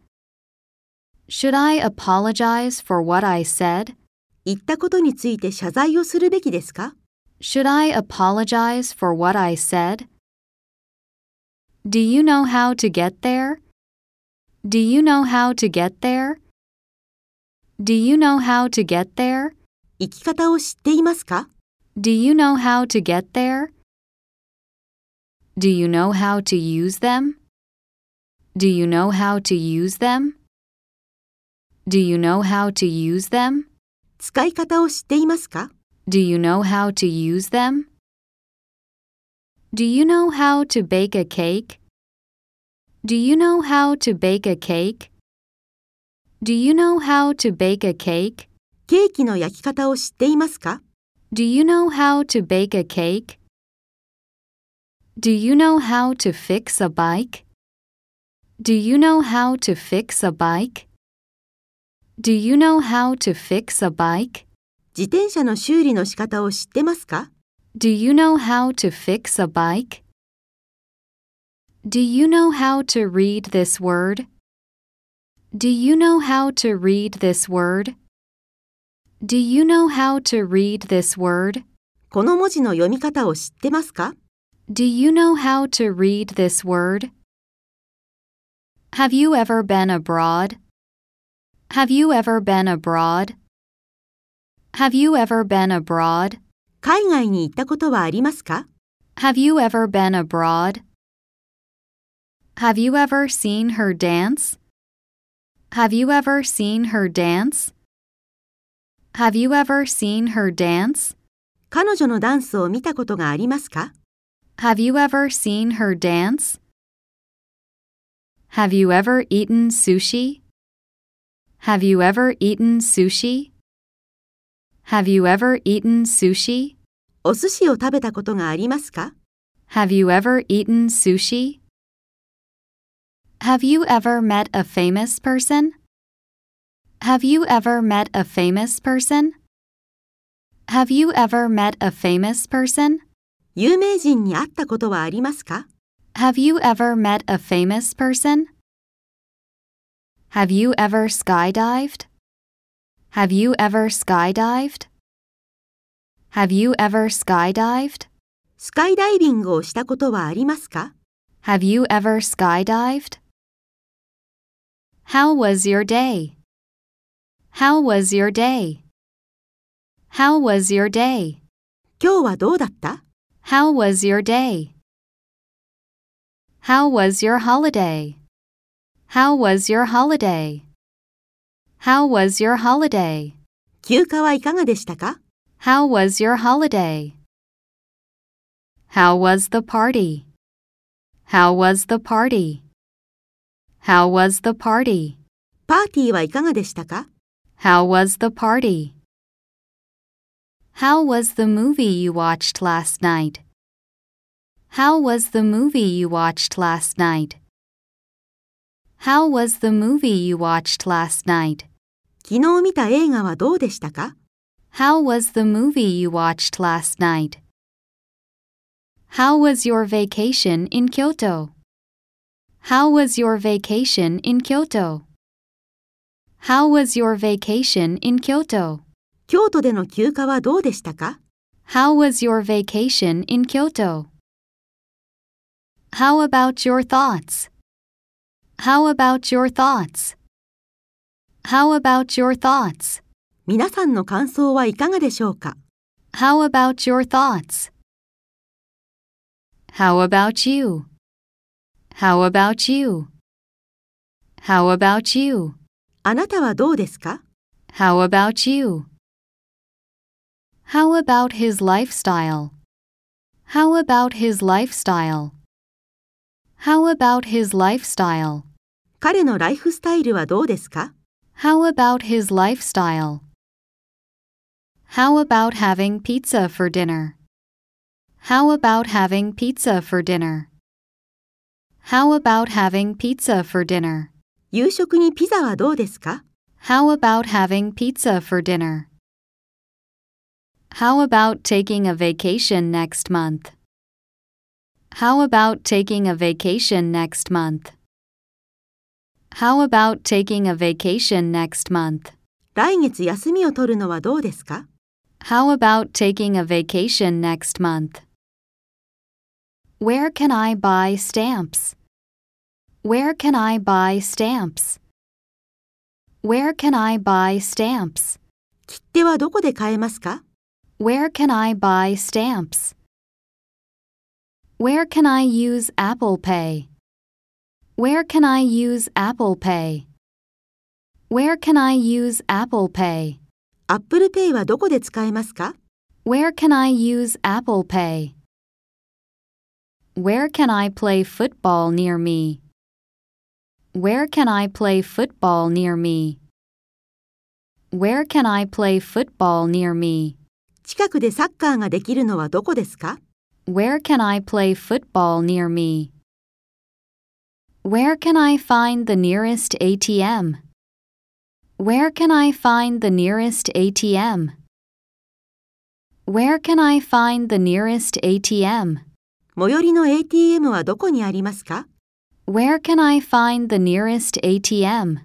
Should I apologize for what I said? 言ったことについて謝罪をするべきですか Should I apologize for what I said? Do you know how to get there? Do you know how to get there? Do you know how to get there? 生き方を知っていますか Do you know how to get there? Do you know how to use them? Do you know how to use them? Do you know how to use them? 使い方を知っていますか Do you know how to use them? Do you know how to bake a cake? Do you know how to bake a cake? Do you know how to bake a cake? ケーキの焼き方を知っていますか Do you know how to bake a cake? Do you know how to fix a bike? Do you know how to fix a bike? Do you know how to fix a bike? 自転車の修理の仕方を知ってますか Do you know how to fix a bike? Do you know how to read this word? Do you know how to read this word? Do you know how to read this word? この文字の読み方を知ってますか Do you know how to read this word? Have you ever been abroad? Have you ever been abroad? Have you ever been abroad? 海外に行ったことはありますか Have you ever been abroad? Have you ever seen her dance? Have you ever seen her dance? Have you ever seen her dance? 彼女のダンスを見たことがありますか Have you ever seen her dance? Have you ever eaten sushi? Have you ever eaten sushi? Have you ever eaten sushi? お寿司を食べたことがありますか Have you ever eaten sushi? Have you ever met a famous person? Have you ever met a famous person? Have you ever met a famous person? 有名人に会ったことはありますか Have you ever met a famous person? Have you ever skydived? Have you ever skydived? Have you ever skydived? スカイダイビングをしたことはありますか Have you ever skydived? How was your day? How was your day? How was your day? 今日はどうだった How was your day? How was your holiday? How was your holiday? How was your holiday? 休暇はいかがでしたか How was your holiday? How was the party? How was the party? How was the party? パーティーはいかがでしたか How was the party? How was the movie you watched last night? How was the movie you watched last night? How was the movie you watched last night? 昨日見た映画はどうでしたか How was the movie you watched last night? How was your vacation in Kyoto? How was your vacation in Kyoto? How was your vacation in Kyoto? 京都での休暇はどうでしたか How was your vacation in Kyoto? How about your thoughts? How about your thoughts? How about your thoughts? 皆さんの感想はいかがでしょうか How about your thoughts? How about you? How about you? How about you? あなたはどうですか How about you? How about his lifestyle? How about his lifestyle? How about his lifestyle? 彼のライフスタイルはどうですか How about his lifestyle? How about having pizza for dinner? How about having pizza for dinner? How about having pizza for dinner? 夕食にピザはどうですか How about having pizza for dinner? How about taking a vacation next month? How about taking a vacation next month? How about taking a vacation next month? 来月休みを取るのはどうですか How about taking a vacation next month? Where can I buy stamps? Where can I buy stamps? Where can I buy stamps? 切手はどこで買えますか Where can I buy stamps? Where can I use Apple Pay? Where can I use Apple Pay? Where can I use Apple Pay? アップルペイはどこで使えますか Where can I use Apple Pay? Where can I play football near me? Where can I play football near me? Where can I play football near me? 近くでサッカーができるのはどこですか Where can I play football near me? Where can I find the nearest ATM? Where can I find the nearest ATM? Where can I find the nearest ATM? 最寄りの ATM はどこにありますか Where can I find the nearest ATM?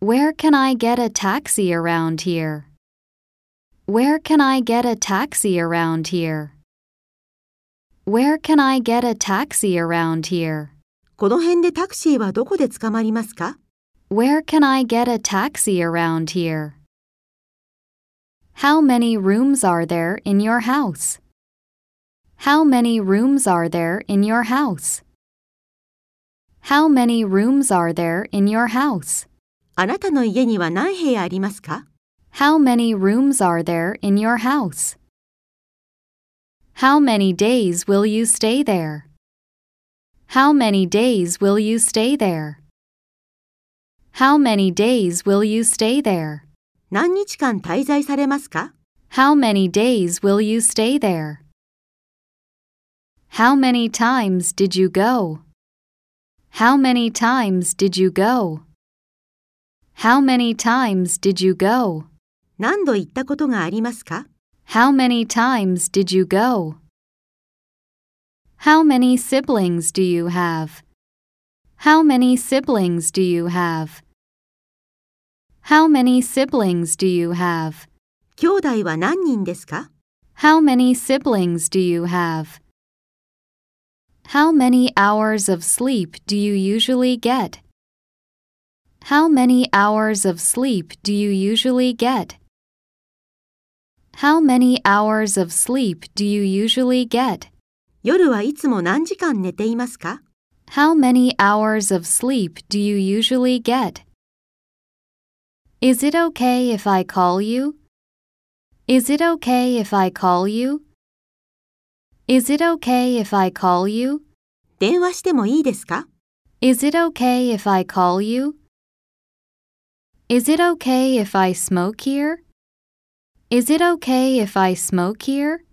Where can I get a taxi around here? Where can I get a taxi around here? Where can I get a taxi around here? この辺でタクシーはどこで捕まりますか Where can I get a taxi around here? How many rooms are there in your house? How many rooms are there in your house? How many rooms are there in your house? あなたの家には何部屋ありますか How many rooms are there in your house? How many days will you stay there? How many days will you stay there? How many days will you stay there? 何日間滞在されますか How many days will you stay there? How many times did you go? How many times did you go? How many times did you go? 何度行ったことがありますか How many times did you go? How many siblings do you have? How many siblings do you have? How many siblings do you have? 兄弟は何人ですか How many siblings do you have? How many hours of sleep do you usually get? How many hours of sleep do you usually get? How many hours of sleep do you usually get? 夜はいつも何時間寝ていますか How many hours of sleep do you usually get? Is it okay if I call you? Is it okay if I call you? Is it okay if I call you? 電話してもいいですか Is it okay if I call you? Is it okay if I smoke here? Is it okay if I smoke here?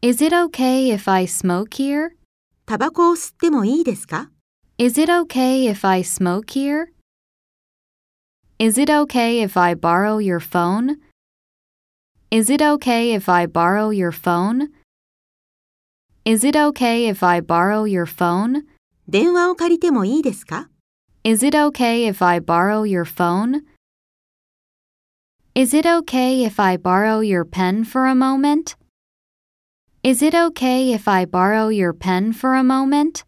Is it okay if I smoke here? タバコを吸ってもいいですか Is it okay if I smoke here? Is it okay if I borrow your phone? Is it okay if I borrow your phone? Is it okay if I borrow your phone? 電話を借りてもいいですか Is it okay if I borrow your phone? Is it okay if I borrow your pen for a moment? Is it okay if I borrow your pen for a moment?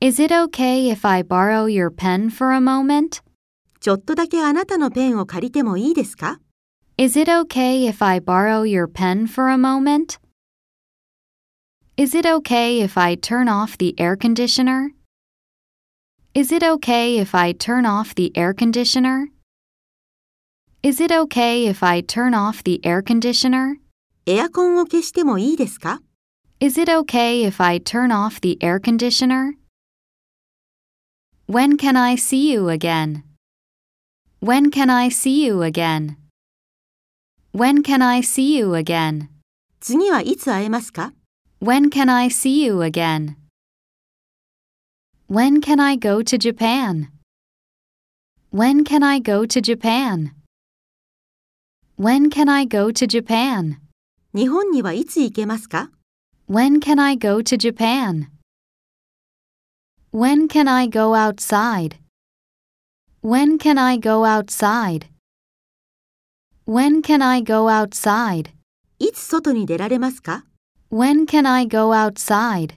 Is it okay if I borrow your pen for a moment? ちょっとだけあなたのペンを借りてもいいですか Is it okay if I borrow your pen for a moment? Is it okay if I turn off the air conditioner? Is it okay if I turn off the air conditioner? Is it okay if I turn off the air conditioner? エアコンを消してもいいですか Is it okay if I turn off the air conditioner? When can I see you again? When can I see you again? When can I see you again? 次はいつ会えますか When can I see you again? When can I go to Japan? When can I go to Japan? When can I go to Japan? 日本にはいつ行けますか When can I go to Japan? When can I go outside? When can I go outside? When can I go outside? いつ外に出られますか When can I go outside?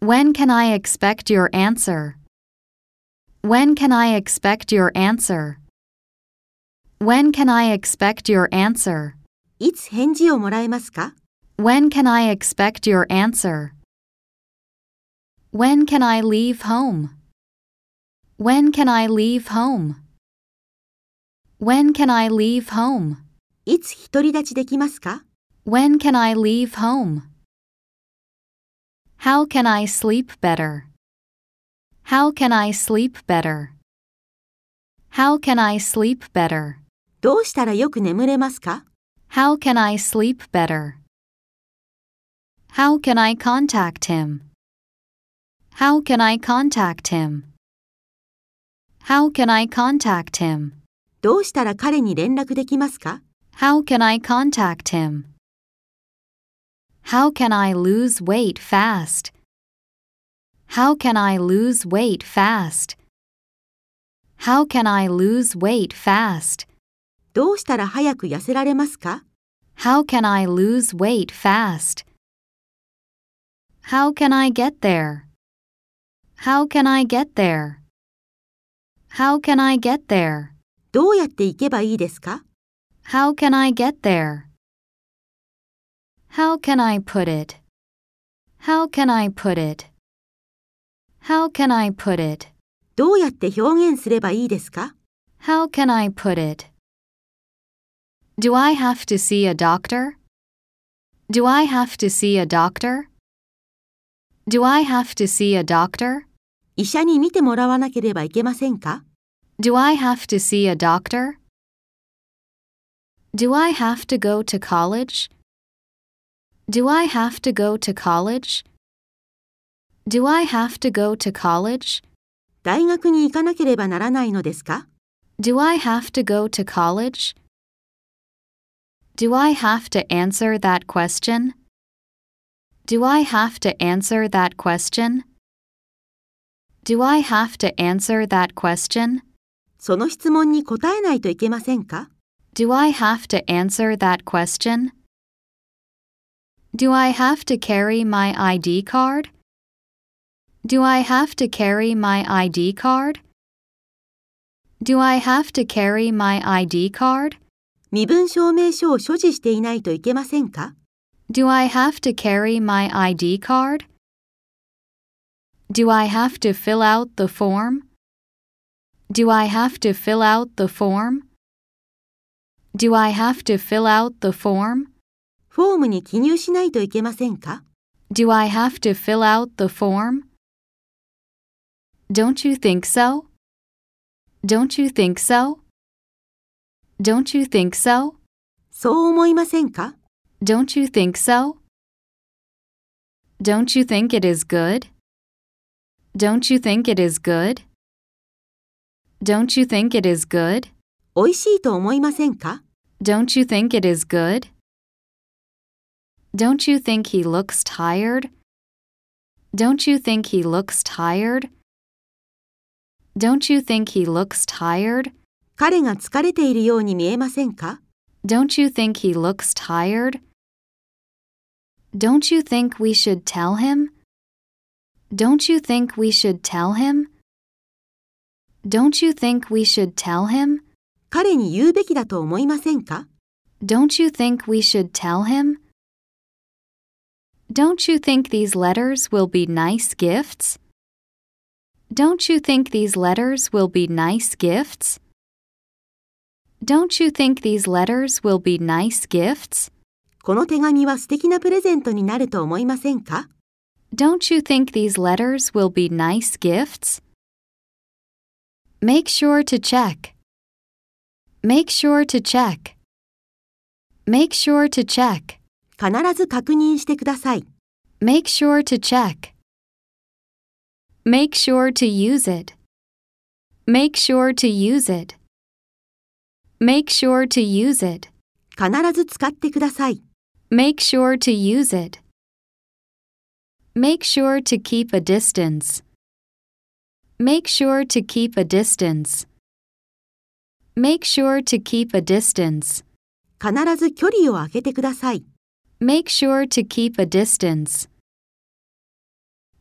When can I expect your answer? When can I expect your answer? When can I expect your answer? いつ返事をもらえますか When can I expect your answer? When can I leave home? When can I leave home? When can I leave home? いつ独り立ちできますか When can I leave home? How can I sleep better? How can I sleep better? How can I sleep better? どうしたらよく眠れますか How can I sleep better? How can I contact him? How can I contact him? How can I contact him? どうしたら彼に連絡できますか How can I contact him? How can I lose weight fast? How can I lose weight fast? How can I lose weight fast? どうしたら早く痩せられますか How can I lose weight fast? How can I get there? How can I get there? How can I get there? どうやって行けばいいですか How can I get there? How can I put it? How can I put it? How can I put it? どうやって表現すればいいですか How can I put it? Do I have to see a doctor? Do I have to see a doctor? Do I have to see a doctor? 医者に見てもらわなければいけませんか Do I have to see a doctor? Do I have to go to college? Do I have to go to college? Do I have to go to college? 大学に行かなければならないのですか Do I have to go to college? Do I have to answer that question? Do I have to answer that question? Do I have to answer that question? その質問に答えないといけませんか Do I have to answer that question? Do I have to carry my ID card? Do I have to carry my ID card? Do I have to carry my ID card? 身分証明書を所持していないといけませんか Do I have to carry my ID card? Do I have to fill out the form? Do I have to fill out the form? Do I have to fill out the form? フォームに記入しないといけませんか Do I have to fill out the form? Don't you think so? Don't you think so? Don't you think so? そう思いませんか Don't you think so? Don't you think it is good? Don't you think it is good? Don't you think it is good? 美味しいと思いませんか Don't you think it is good? Don't you think he looks tired? Don't you think he looks tired? Don't you think he looks tired? 彼が疲れているように見えませんか Don't you think he looks tired? Don't you think we should tell him? Don't you think we should tell him? Don't you think we should tell him? 彼に言うべきだと思いませんか Don't you think we should tell him? Don't you think these letters will be nice gifts? Don't you think these letters will be nice gifts? Don't you think these letters will be nice gifts? この手紙は素敵なプレゼントになると思いませんか Don't you think these letters will be nice gifts? Make sure to check. Make sure to check. Make sure to check. 必ず確認してください。 Make sure to check. Make sure to use it. Make sure to use it. Make sure to use it. 必ず使ってください。 Make sure to use it. Make sure to keep a distance. Make sure to keep a distance. Make sure to keep a distance. 必ず距離を空けてください。 Make sure to keep a distance.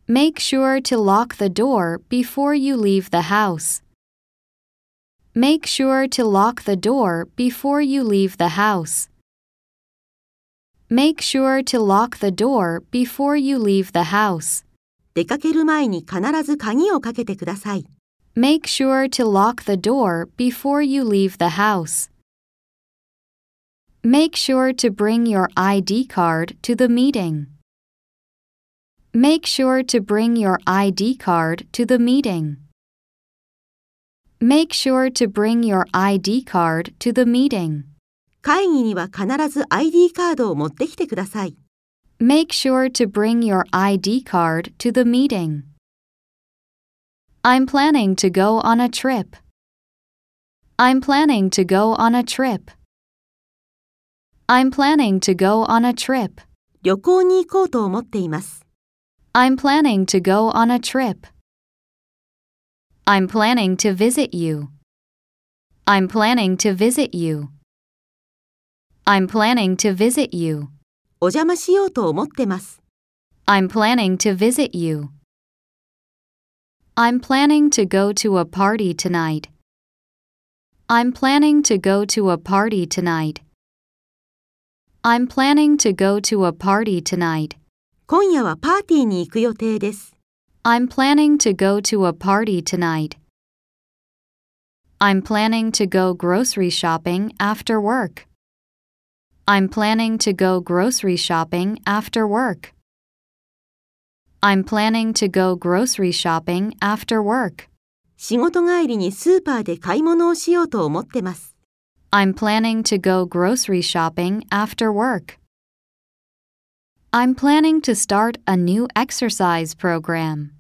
Make sure to lock the door before you leave the house. Make sure to lock the door before you leave the house. Make sure to lock the door before you leave the house. 出かける前に必ず鍵をかけてください。 Make sure to lock the door before you leave the house. Make sure to bring your ID card to the meeting. Make sure to bring your ID card to the meeting. Make sure to bring your ID card to the meeting. 会議には必ず ID カードを持ってきてください。 Make sure to bring your ID card to the meeting. I'm planning to go on a trip. I'm planning to go on a trip. I'm planning to go on a trip. 旅行に行こうと思っています。 I'm planning to go on a trip. I'm planning to visit you. I'm planning to visit you. I'm planning to visit you. お邪魔しようと思ってます。 I'm planning to visit you. I'm planning to go to a party tonight. I'm planning to go to a party tonight. I'm planning to go to a party tonight. 今夜はパーティーに行く予定です。 I'm planning to go to a party tonight. I'm planning to go grocery shopping after work. I'm planning to go grocery shopping after work. I'm planning to go grocery shopping after work. 仕事帰りにスーパーで買い物をしようと思ってます。 I'm planning to go grocery shopping after work. I'm planning to start a new exercise program.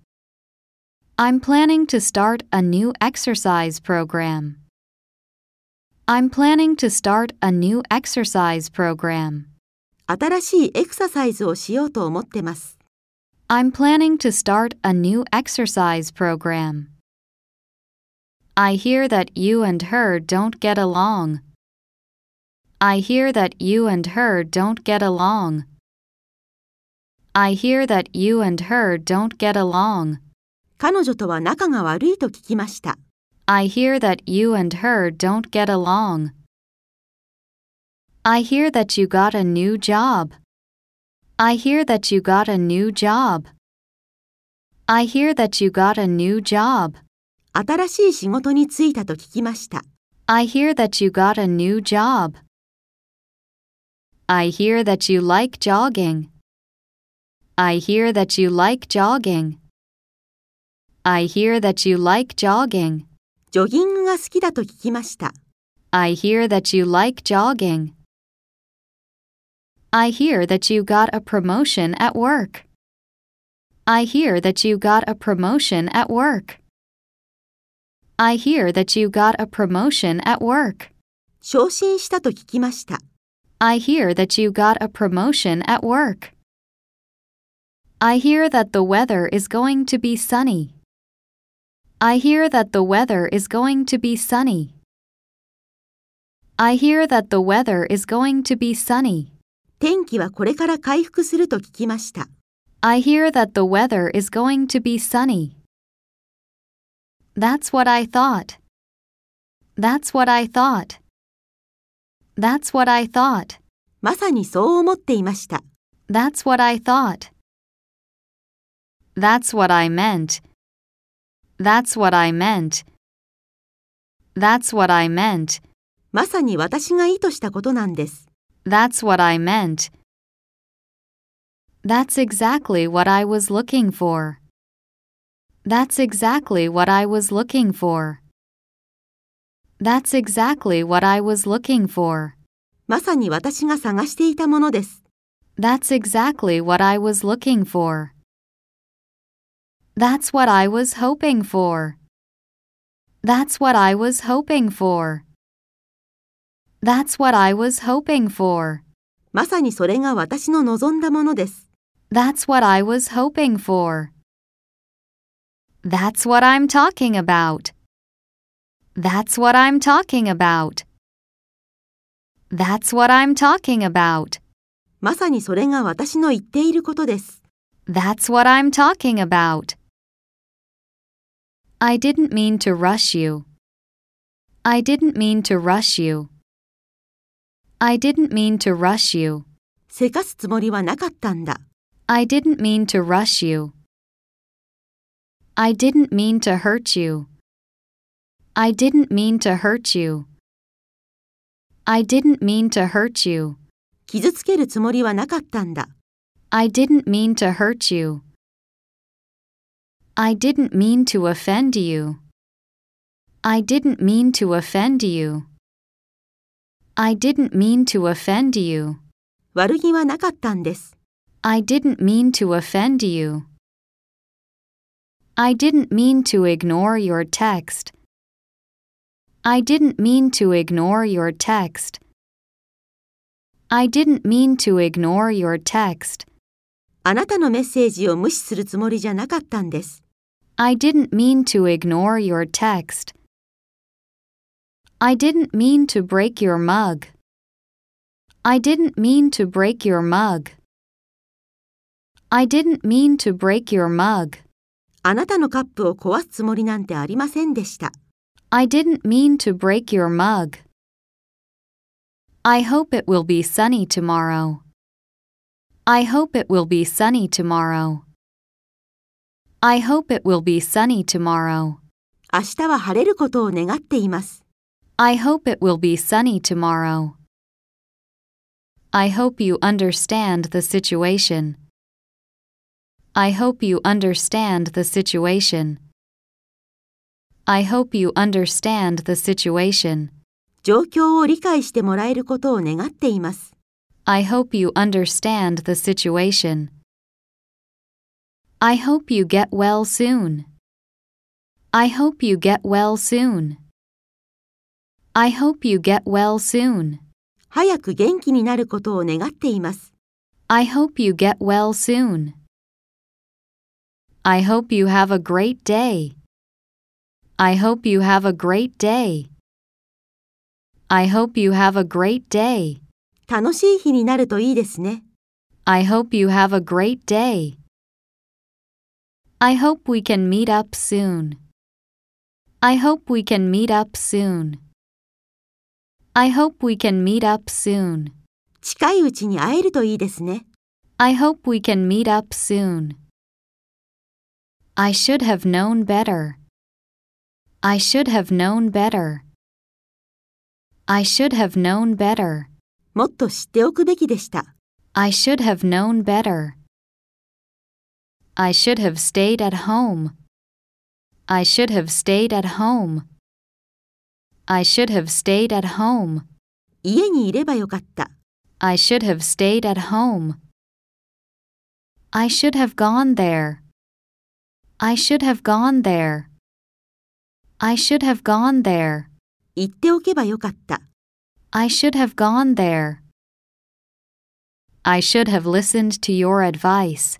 I'm planning to start a new exercise program. I'm planning to start a new exercise program. 新しいエクササイズをしようと思ってます。 I'm planning to start a new exercise program. I hear that you and her don't get along. I hear that you and her don't get along. I hear that you and her don't get along. 彼女とは仲が悪いと聞きました。 I hear that you and her don't get along. I hear that you got a new job. I hear that you got a new job. I hear that you got a new job. 新しい仕事に就いたと聞きました。 I hear that you got a new job. I hear that you like jogging. I hear that you like jogging. I hear that you like jogging. ジョギングが好きだと聞きました。 I hear that you like jogging. I hear that you got a promotion at work. I hear that you got a promotion at work. I hear that you got a promotion at work. 昇進したと聞きました。 I hear that you got a promotion at work. I hear that the weather is going to be sunny. I hear that the weather is going to be sunny. I hear that the weather is going to be sunny. 天気はこれから回復すると聞きました。 I hear that the weather is going to be sunny. That's what I thought. That's what I thought. That's what I thought. まさにそう思っていました。 That's what I thought. That's what I meant. That's what I meant. That's what I meant. まさに私が意図したことなんです。 That's what I meant. That's exactly what I was looking for. That's exactly what I was looking for. That's exactly what I was looking for. まさに私が探していたものです。 That's exactly what I was looking for. That's what I was hoping for. That's what I was hoping for. That's what I was hoping for. まさにそれが私の望んだものです。 That's what I was hoping for. That's what I'm talking about. That's what I'm talking about. That's what I'm talking about. まさにそれが私の言っていることです。 That's what I'm talking about. I didn't mean to rush you. I didn't mean to rush you. I didn't mean to rush you. せかすつもりはなかったんだ。 I didn't mean to rush you. I didn't mean to hurt you. I didn't mean to hurt you. I didn't mean to hurt you. 傷つけるつもりはなかったんだ。 I didn't mean to hurt you. I didn't mean to offend you. I didn't mean to offend you. I didn't mean to offend you. 悪気はなかったんです。 I didn't mean to offend you. I didn't mean to ignore your text. I didn't mean to ignore your text. I didn't mean to ignore your text. あなたのメッセージを無視するつもりじゃなかったんです。 I didn't mean to ignore your text. I didn't mean to break your mug. I didn't mean to break your mug. I didn't mean to break your mug. あなたのカップを壊すつもりなんてありませんでした。 I didn't mean to break your mug. I hope it will be sunny tomorrow. I hope it will be sunny tomorrow. I hope it will be sunny tomorrow. 明日は晴れることを願っています。 I hope it will be sunny tomorrow. I hope you understand the situation. I hope you understand the situation. I hope you understand the situation. 状況を理解してもらえることを願っています。 I hope you understand the situation. I hope you get well soon. I hope you get well soon. I hope you get well soon. 早く元気になることを願っています。 I hope you get well soon. I hope you have a great day. I hope you have a great day. I hope you have a great day. 楽しい日になるといいですね。 I hope you have a great day. I hope we can meet up soon. I hope we can meet up soon. I hope we can meet up soon. 近いうちに会えるといいですね。 I hope we can meet up soon. I should have known better. I should have known better. I should have known better. もっと知っておくべきでした。 I should have known better. I should have stayed at home. I should have stayed at home. I should have stayed at home. 家にいればよかった。 I should have stayed at home. I should have gone there. I should have gone there. I should have gone there. 言っておけばよかった。 I should have gone there. I should have listened to your advice.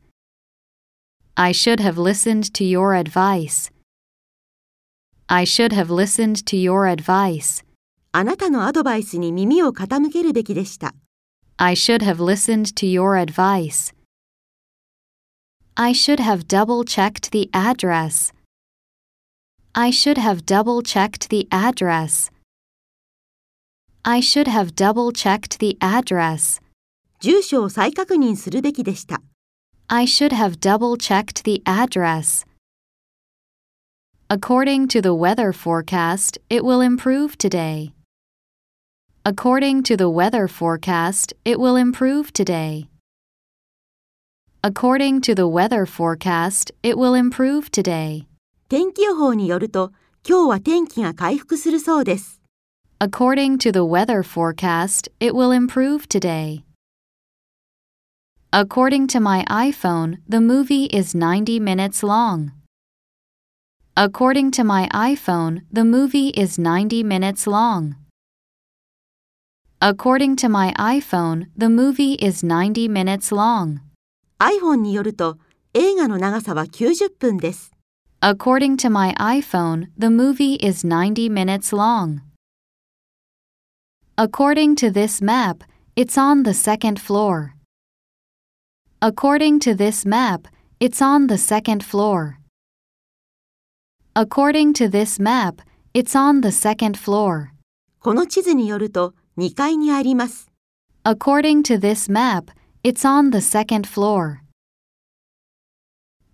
I should have listened to your advice. I should have listened to your advice. あなたのアドバイスに耳を傾けるべきでした。 I should have listened to your advice. I should have double checked the address. I should have double checked the address. I should have double checked the address. 住所を再確認するべきでした。 I should have double checked the address. According to the weather forecast, it will improve today. According to the weather forecast, it will improve today. According to the weather forecast, it will improve today. 天気予報によると、今日は天気が回復するそうです。 According to the weather forecast, it will improve today. According to my iPhone, the movie is 90 minutes long. According to my iPhone, the movie is 90 minutes long. According to my iPhone, the movie is 90 minutes long. iPhone によると、映画の長さは90分です。 According to my iPhone, the movie is 90 minutes long. According to this map, it's on the second floor. According to this map, it's on the second floor. According to this map, it's on the second floor. この地図によると、2階にあります。 According to this map, it's on the second floor.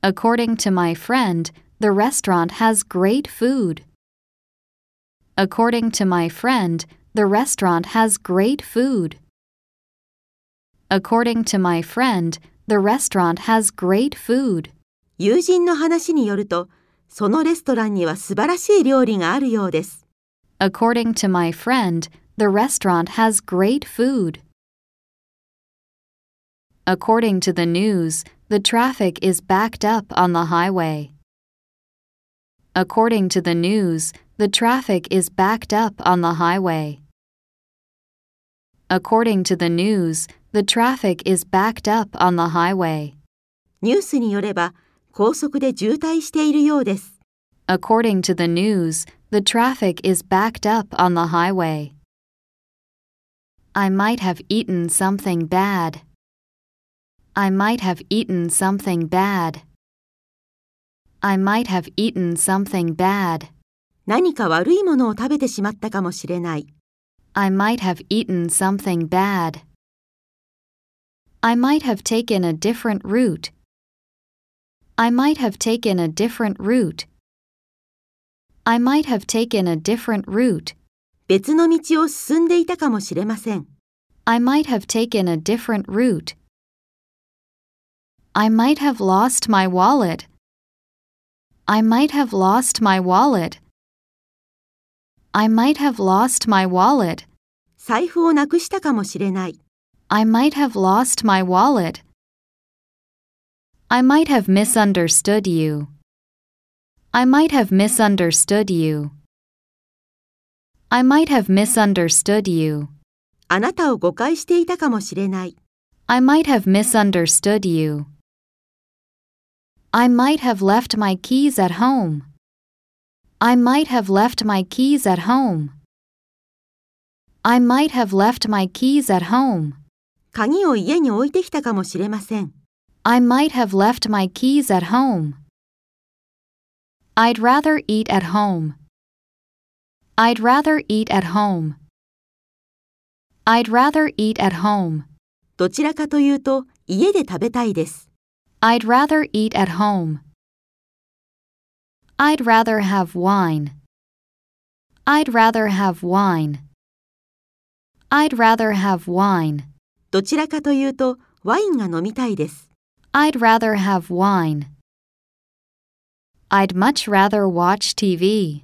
According to my friend, the restaurant has great food. According to my friend, the restaurant has great food. According to my friend, the restaurant has great food. 友人の話によると、そのレストランには素晴らしい料理があるようです。 According to my friend, the restaurant has great food. According to the news, the traffic is backed up on the highway. According to the news, the traffic is backed up on the highway. According to the news, the traffic is backed up on the highway. ニュースによれば、高速で渋滞しているようです。 According to the news, the traffic is backed up on the highway. I might have eaten something bad. I might have eaten something bad. I might have eaten something bad. 何か悪いものを食べてしまったかもしれない。 I might have eaten something bad. I might have taken a different route. I might have taken a different route. I might have taken a different route. 別の道を進んでいたかもしれません。 I might have taken a different route. I might have lost my wallet. I might have lost my wallet. I might have lost my wallet. 財布をなくしたかもしれない。 I might have lost my wallet. I might have misunderstood you. I might have misunderstood you. I might have misunderstood you. あなたを誤解していたかもしれない。 I might have misunderstood you. I might have left my keys at home. I might have left my keys at home. I might have left my keys at home. 鍵を家に置いてきたかもしれません。I might have left my keys at home. I'd rather eat at home. I'd rather eat at home. I'd rather eat at home. どちらかというと、家で食べたいです。I'd rather eat at home. I'd rather have wine. I'd rather have wine. I'd rather have wine. どちらかというと、ワインが飲みたいです。I'd rather have wine. I'd much rather watch TV.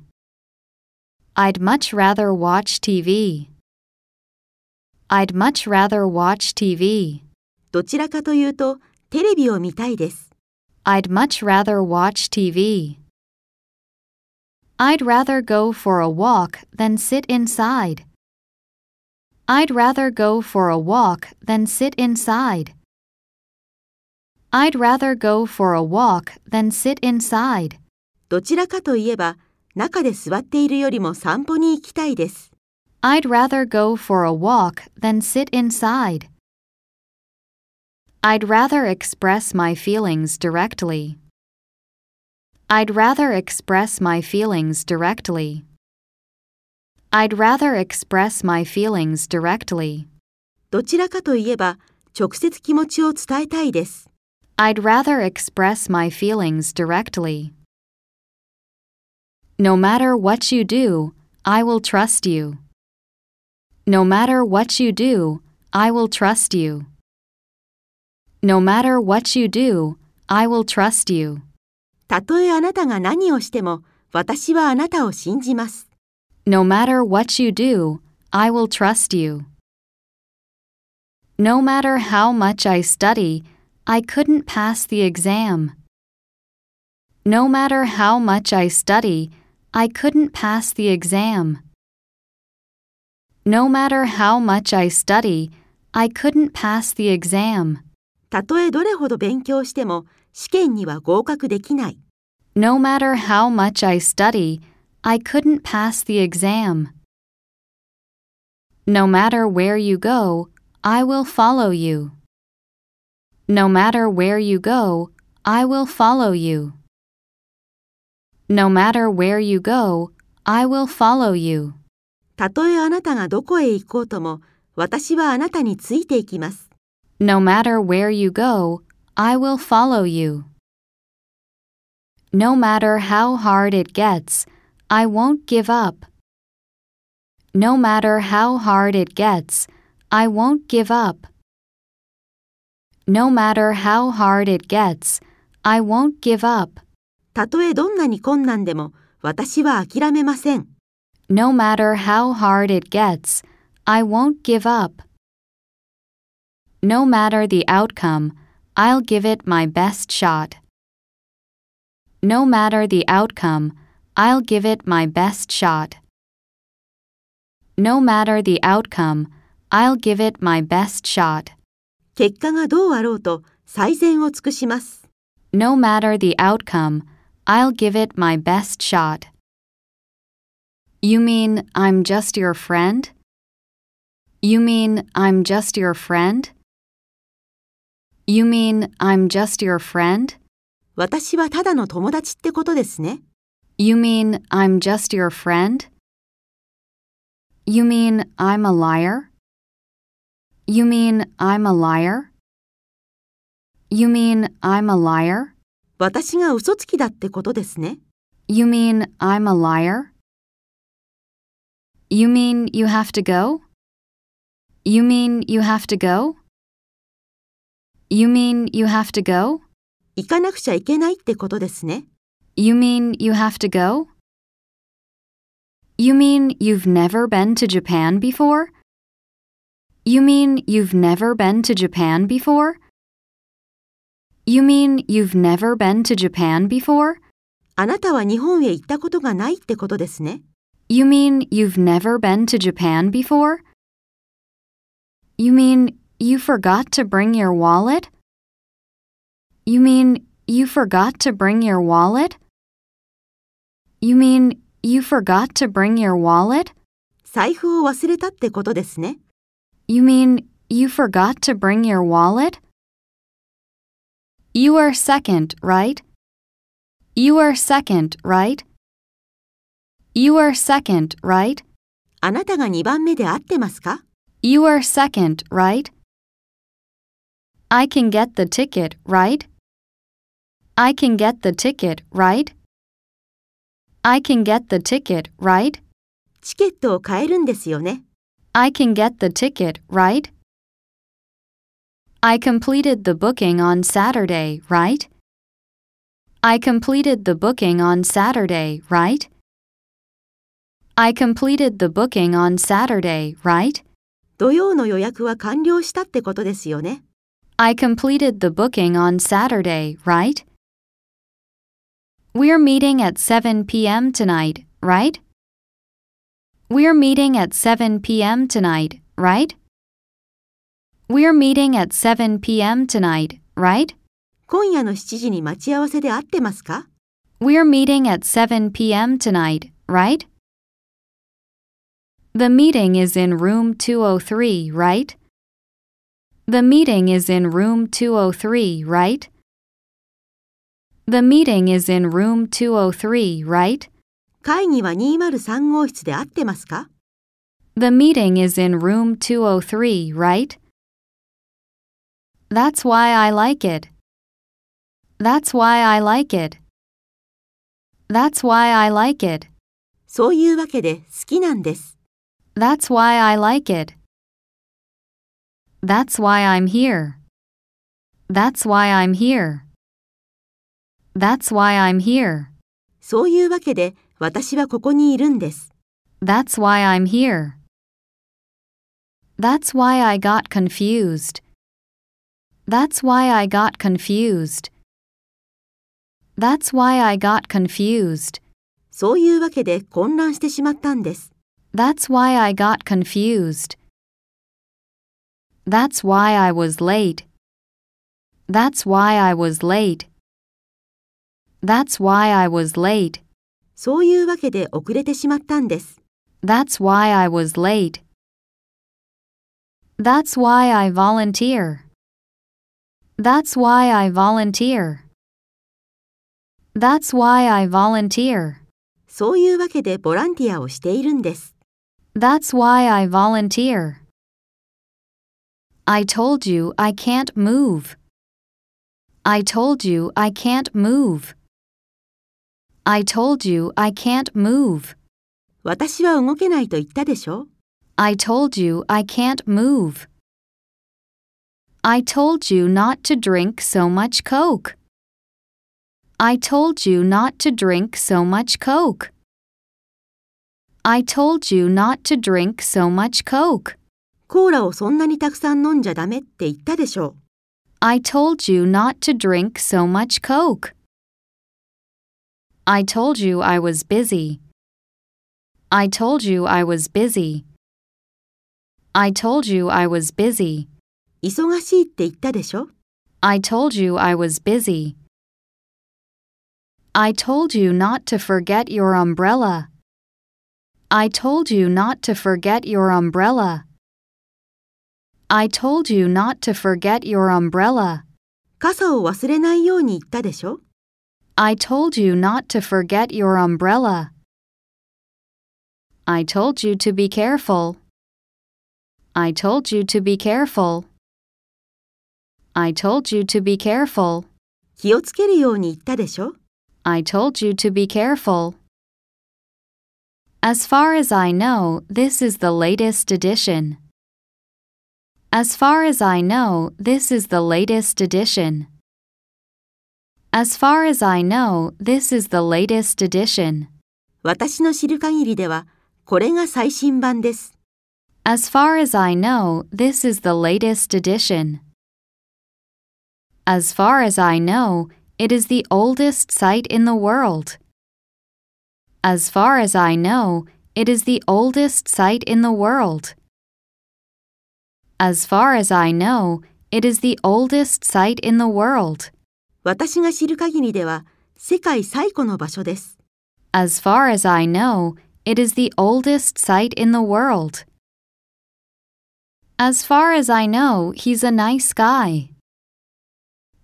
I'd much rather watch TV. I'd much rather watch TV. どちらかというと、テレビを見たいです。I'd much rather watch TV. I'd rather go for a walk than sit inside. I'd rather go for a walk than sit inside. I'd rather go for a walk than sit inside. どちらかといえば、中で座っているよりも散歩に行きたいです。 I'd rather go for a walk than sit inside. I'd rather express my feelings directly. I'd rather express my feelings directly. I'd rather express my feelings directly. どちらかといえば、直接気持ちを伝えたいです。 I'd rather express my feelings directly. No matter what you do, I will trust you. No matter what you do, I will trust you. No matter what you do, I will trust you. たとえあなたが何をしても、私はあなたを信じます。 No matter what you do, I will trust you. No matter how much I study, I couldn't pass the exam. No matter how much I study, I couldn't pass the exam. No matter how much I study, I couldn't pass the exam. たとえどれほど勉強しても、試験には合格できない。 No matter how much I study, I couldn't pass the exam. No matter where you go, I will follow you. No matter where you go, I will follow you. No matter where you go, I will follow you. たとえあなたがどこへ行こうとも、私はあなたについていきます。 No matter where you go, I will follow you. No matter how hard it gets, I won't give up. No matter how hard it gets, I won't give up. No matter how hard it gets, I won't give up. たとえどんなに困難でも、私は諦めません。 No matter how hard it gets, I won't give up. No matter the outcome, I'll give it my best shot. No matter the outcome, I'll give it my best shot. No matter the outcome, I'll give it my best shot. 結果がどうあろうと、最善を尽くします。 No matter the outcome, I'll give it my best shot. You mean I'm just your friend? You mean I'm just your friend? You mean I'm just your friend? 私はただの友達ってことですね。 You mean I'm just your friend? You mean I'm a liar? You mean I'm a liar? You mean I'm a liar? 私が嘘つきだってことですね。 You mean I'm a liar? You mean you have to go? You mean you have to go? You mean you have to go? 行かなくちゃいけないってことですね。 You mean you have to go? You mean you've never been to Japan before? You mean you've never been to Japan before? You mean you've never been to Japan before? あなたは日本へ行ったことがないってことですね。 You mean you've never been to Japan before? You mean you forgot to bring your wallet? You mean you forgot to bring your wallet? You mean you forgot to bring your wallet? 財布を忘れたってことですね。 You mean you forgot to bring your wallet? You are second, right? You are second, right? You are second, right? あなたが2番目で合ってますか You are second, right? I can get the ticket, right? I can get the ticket, right? I can get the ticket, right? チケットを買えるんですよね。I can get the ticket, right? I completed the booking on Saturday, right? I completed the booking on Saturday, right? I completed the booking on Saturday, right? 土曜の予約は完了したってことですよね。I completed the booking on Saturday, right? We're meeting at 7 p.m. tonight, right? We're meeting at 7 p.m. tonight, right? We're meeting at 7 p.m. tonight, right? 今夜の7時に待ち合わせで合ってますか We're meeting at 7 p.m. tonight, right? The meeting is in room 203, right? The meeting is in room 203, right? The meeting is in room 203, right? 会議は203号室で合ってますか The meeting is in room 203, right? That's why I like it. That's why I like it. That's why I like it. そういうわけで好きなんです。 That's why I like it. That's why I'm here. That's why I'm here. That's why I'm here. そういうわけで私はここにいるんです。 That's why I'm here. That's why I got confused. That's why I got confused. That's why I got confused. そういうわけで混乱してしまったんです。 That's why I got confused. That's why I was late. That's why I was late. That's why I was late. そういうわけで遅れてしまったんです。 That's why I was late. That's why I volunteer. That's why I volunteer. That's why I volunteer. そういうわけでボランティアをしているんです。 That's why I volunteer. I told you I can't move. I told you I can't move. I told you I can't move. 私は動けないと言ったでしょ I told you I can't move. I told you not to drink so much Coke. I told you not to drink so much Coke. I told you not to drink so much Coke. コーラをそんなにたくさん飲んじゃダメって言ったでしょ I told you not to drink so much Coke. I told you I was busy. I told you I was busy. I told you I was busy. 忙しいって言ったでしょ I told you I was busy. I told you not to forget your umbrella. I told you not to forget your umbrella. I told you not to forget your umbrella. 傘を忘れないように言ったでしょ I told you not to forget your umbrella. I told you to be careful. I told you to be careful. I told you to be careful. 気をつけるように言ったでしょ I told you to be careful. As far as I know, this is the latest edition. As far as I know, this is the latest edition. As far as I know, this is the latest edition. 私の知る限りでは、これが最新版です。 As far as I know, this is the latest edition. As far as I know, it is the oldest site in the world. As far as I know, it is the oldest site in the world. As far as I know, it is the oldest site in the world. 私が知る限りでは、世界最古の場所です。 As far as I know, it is the oldest site in the world. As far as I know, he's a nice guy.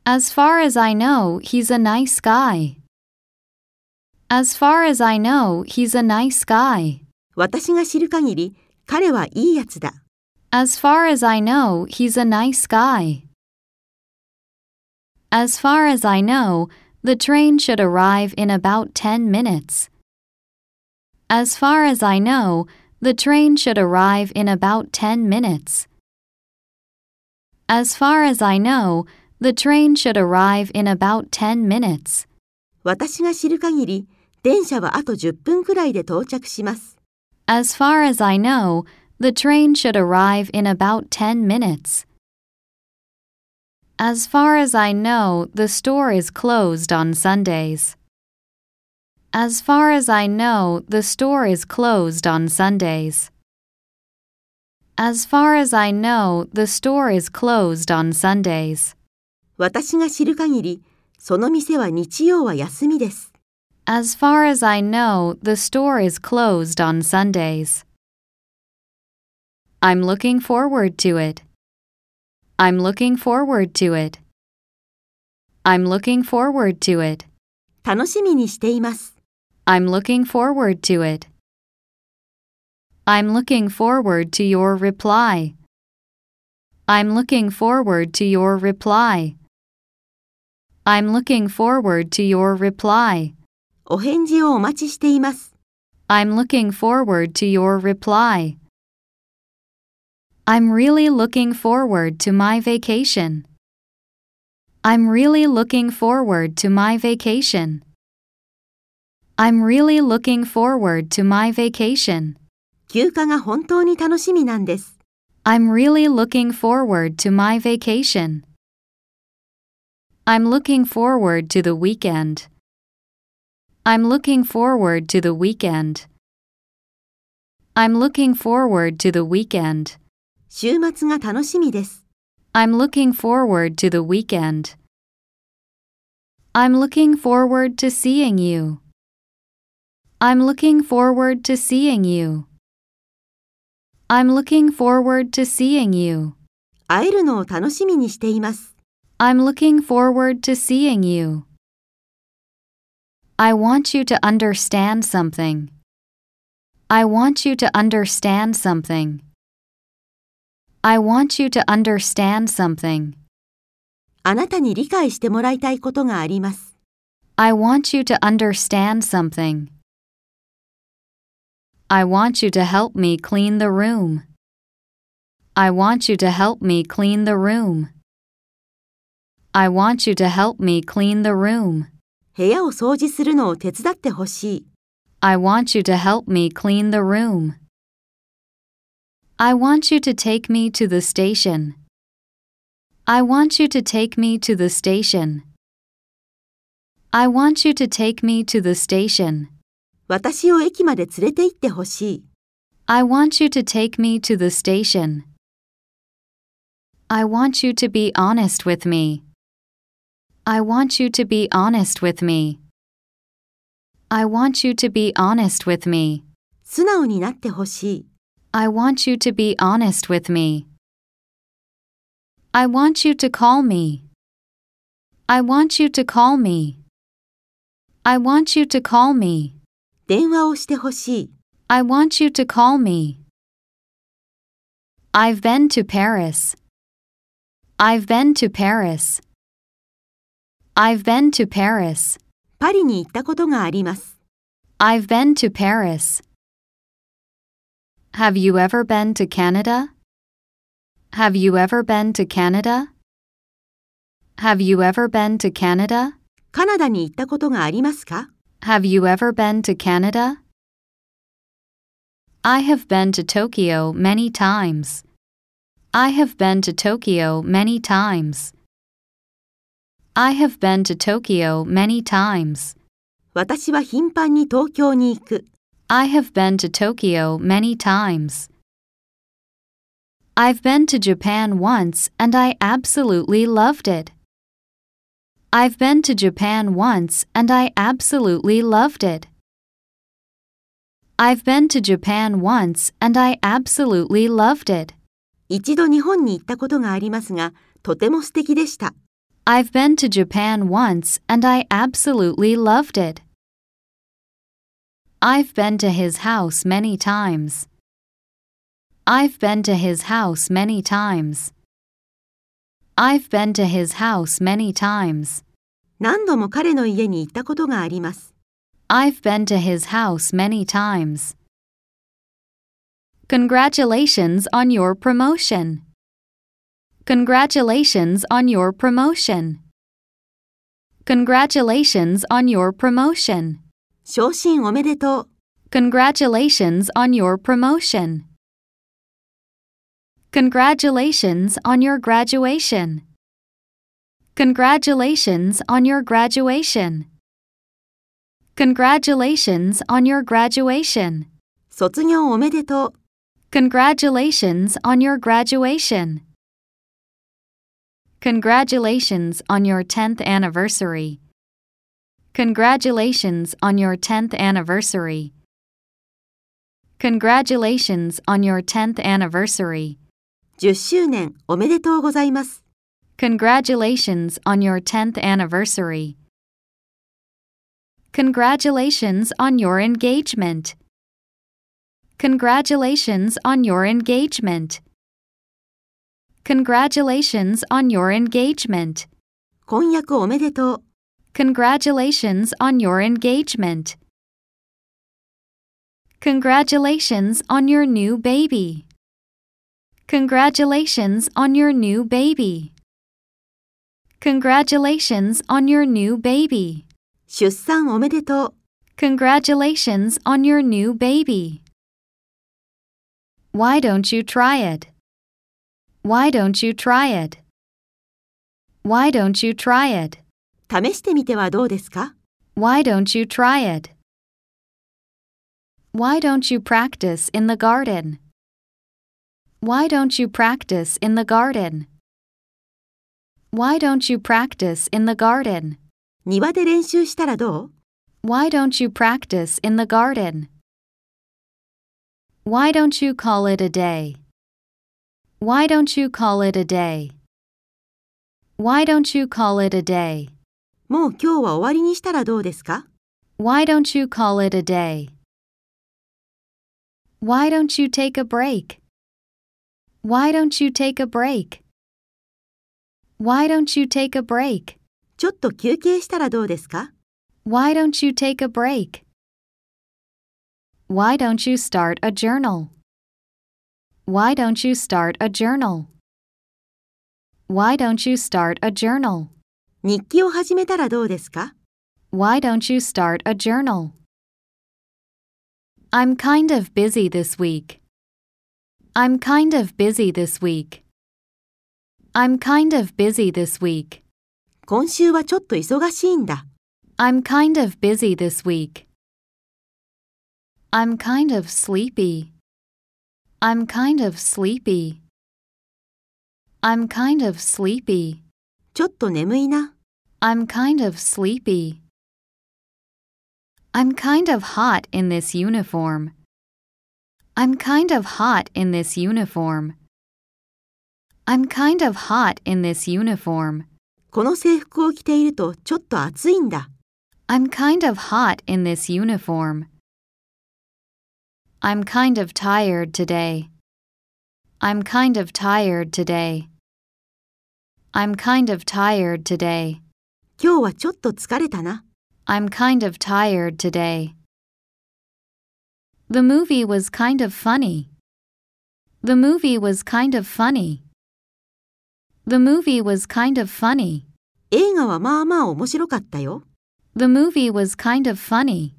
As far as I know, he's a nice guy. As far as I know, he's a nice guy. 私が知る限り、彼はいいやつだ。 As far as I know, he's a nice guy. As far as I know, the train should arrive in about 10 minutes. As far as I know, the train should arrive in about 10 minutes. As far as I know, the train should arrive in about 10 minutes. 私が知る限り、電車はあと10分くらいで到着します。 As far as I know, the train should arrive in about 10 minutes. As far as I know, the store is closed on Sundays. As far as I know, the store is closed on Sundays. As far as I know, the store is closed on Sundays. 私が知る限り、その店は日曜は休みです。 As far as I know, the store is closed on Sundays. I'm looking forward to it. I'm looking forward to it. I'm looking forward to it. 楽しみにしています。 I'm looking forward to it. I'm looking forward to your reply. I'm looking forward to your reply. I'm looking forward to your reply. お返事をお待ちしています。 I'm looking forward to your reply. I'm really looking forward to my vacation. I'm really looking forward to my vacation. I'm really looking forward to my vacation. 休暇が本当に楽しみなんです。 I'm really looking forward to my vacation. I'm looking forward to the weekend. I'm looking forward to the weekend. I'm looking forward to the weekend. 週末が楽しみです。 I'm looking forward to the weekend. I'm looking forward to seeing you. I'm looking forward to seeing you. I'm looking forward to seeing you. 会えるのを楽しみにしています。 I'm looking forward to seeing you. I want you to understand something. I want you to understand something. I want you to understand something. あなたに理解してもらいたいことがあります。 I want you to understand something. I want you to help me clean the room. I want you to help me clean the room. I want you to help me clean the room. 部屋を掃除するのを手伝ってほしい。 I want you to help me clean the room. I want you to take me to the station. I want you to take me to the station. I want you to take me to the station. 私を駅まで連れて行ってほしい。 I want you to take me to the station. I want you to be honest with me. I want you to be honest with me. I want you to be honest with me. 素直になってほしい。 I want you to be honest with me. I want you to call me. I want you to call me. I want you to call me. 電話をしてほしい。 I want you to call me. I've been to Paris. I've been to Paris. I've been to Paris. パリに行ったことがあります。 I've been to Paris. Have you ever been to Canada? Have you ever been to Canada? Have you ever been to Canada? カナダに行ったことがありますか Have you ever been to Canada? I have been to Tokyo many times. I have been to Tokyo many times. I have been to Tokyo many times. 私は頻繁に東京に行く。 I have been to Tokyo many times. I've been to Japan once and I absolutely loved it. I've been to Japan once and I absolutely loved it. I've been to Japan once and I absolutely loved it. 一度日本に行ったことがありますが、とても素敵でした。 I've been to Japan once and I absolutely loved it. I've been to his house many times. I've been to his house many times. I've been to his house many times. 何度も彼の家に行ったことがあります。 I've been to his house many times. Congratulations on your promotion. Congratulations on your promotion. Congratulations on your promotion. 昇進おめでとう。 Congratulations on your promotion. Congratulations on your graduation. Congratulations on your graduation. Congratulations on your graduation. 卒業おめでとう。 Congratulations on your graduation. Congratulations on your 10th anniversary. Congratulations on your 10th anniversary. Congratulations on your 10th anniversary. 10周年おめでとうございます。 Congratulations on your 10th anniversary. Congratulations on your engagement. Congratulations on your engagement. Congratulations on your engagement. 婚約おめでとう。 Congratulations on your engagement. Congratulations on your new baby. Congratulations on your new baby. Congratulations on your new baby. 出産おめでとう。 Congratulations on your new baby. Why don't you try it? Why don't you try it? Why don't you try it? 試してみてはどうですか Why don't you try it? Why don't you practice in the garden? Why don't you practice in the garden? Why don't you practice in the garden? 庭で練習したらどう Why don't you practice in the garden? Why don't you call it a day? Why don't you call it a day? Why don't you call it a day? もう今日は終わりにしたらどうですか Why don't you call it a day? Why don't you take a break? Why don't you take a break? Why don't you take a break? ちょっと休憩したらどうですか Why don't you take a break? Why don't you start a journal? Why don't you start a journal? Why don't you start a journal? 日記を始めたらどうですか Why don't you start a journal? I'm kind of busy this week. I'm kind of busy this week. I'm kind of busy this week. 今週はちょっと忙しいんだ。 I'm kind of busy this week. I'm kind of sleepy. I'm kind of sleepy. I'm kind of sleepy. ちょっと眠いな。 I'm kind of sleepy. I'm kind of hot in this uniform. I'm kind of hot in this uniform. I'm kind of hot in this uniform. この制服を着ているとちょっと暑いんだ。 I'm kind of hot in this uniform. I'm kind of tired today. I'm kind of tired today. I'm kind of tired today. 今日はちょっと疲れたな。 I'm kind of tired today. The movie was kind of funny. The movie was kind of funny. The movie was kind of funny. 映画はまあまあ面白かったよ。 The movie was kind of funny.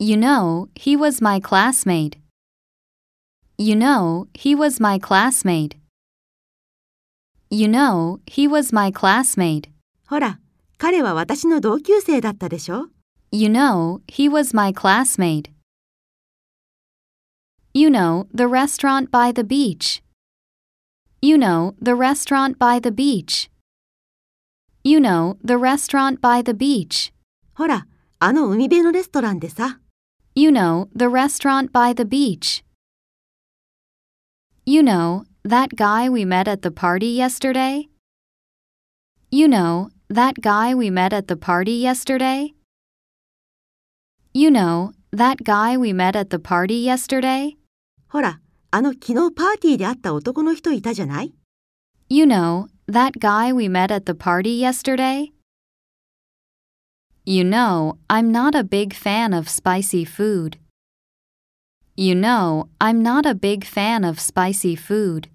You know, he was my classmate. You know, he was my classmate. You know, he was my classmate. ほら、彼は私の同級生だったでしょ You know, he was my classmate. You know, the restaurant by the beach. You know, the restaurant by the beach. You know, the restaurant by the beach. ほら、あの海辺のレストランでさ。 You know, the restaurant by the beach. You know, that guy we met at the party yesterday? You know, that guy we met at the party yesterday? You know, that guy we met at the party yesterday? ほら、あの昨日パーティーで会った男の人いたじゃない You know, that guy we met at the party yesterday? You know, I'm not a big fan of spicy food. You know, I'm not a big fan of spicy food.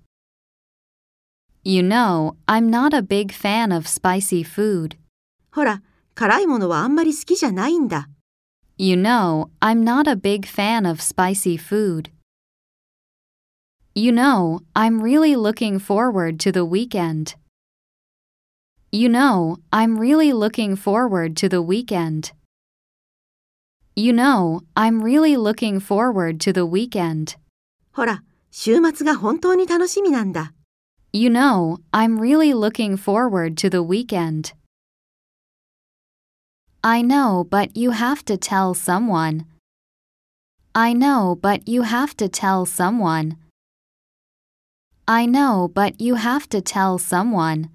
You know, I'm not a big fan of spicy food. ほら、辛いものはあんまり好きじゃないんだ。 You know, I'm not a big fan of spicy food. You know, I'm really looking forward to the weekend. You know, I'm really looking forward to the weekend. You know, I'm really looking forward to the weekend. ほら、週末が本当に楽しみなんだ。 You know, I'm really looking forward to the weekend. I know, but you have to tell someone. I know, but you have to tell someone. I know, but you have to tell someone.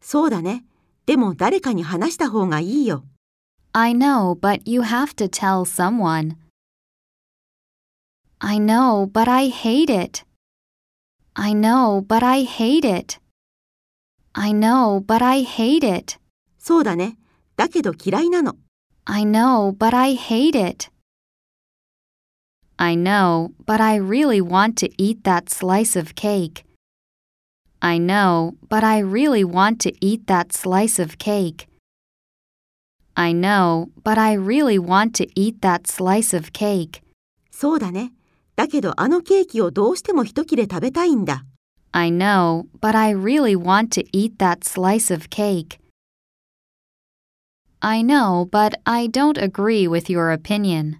そうだね。でも誰かに話した方がいいよ。 I know, but you have to tell someone. I know, but I hate it. I know, but I hate it. I know, but I hate it. そうだね。だけど嫌いなの。 I know, but I hate it. I know, but I really want to eat that slice of cake. I know, but I really want to eat that slice of cake. I know, but I really want to eat that slice of cake. そうだね。 だけどあのケーキをどうしても一切れ食べたいんだ。I know, but I really want to eat that slice of cake. I know, but I don't agree with your opinion.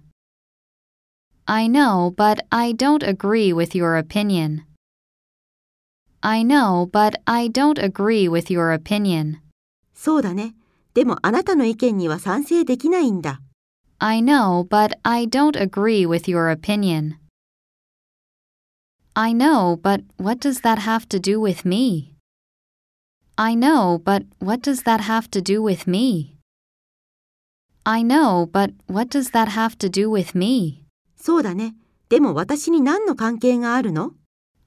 I know, but I don't agree with your opinion. I know, but I don't agree with your opinion. そうだね。でもあなたの意見には賛成できないんだ。I know, but I don't agree with your opinion. I know, but what does that have to do with me? I know, but what does that have to do with me? I know, but what does that have to do with me? そうだね。でも私に何の関係があるの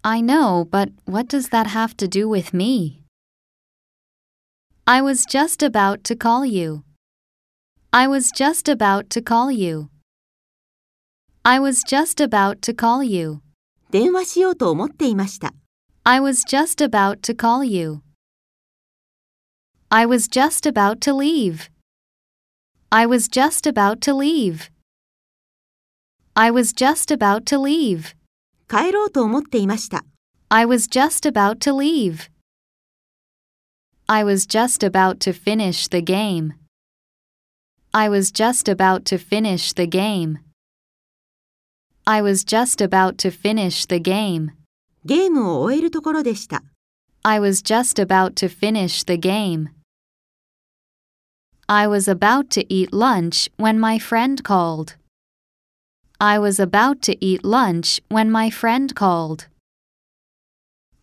I know, but what does that have to do with me? I was just about to call you. I was just about to call you. I was just about to call you. 電話しようと思っていました。 I was just about to call you. I was just about to leave. I was just about to leave. I was just about to leave. 帰ろうと思っていました。 I was just about to leave. I was just about to finish the game. I was just about to finish the game. I was just about to finish the game. ゲームを終えるところでした。I was just about to finish the game. I was about to eat lunch when my friend called. I was about to eat lunch when my friend called.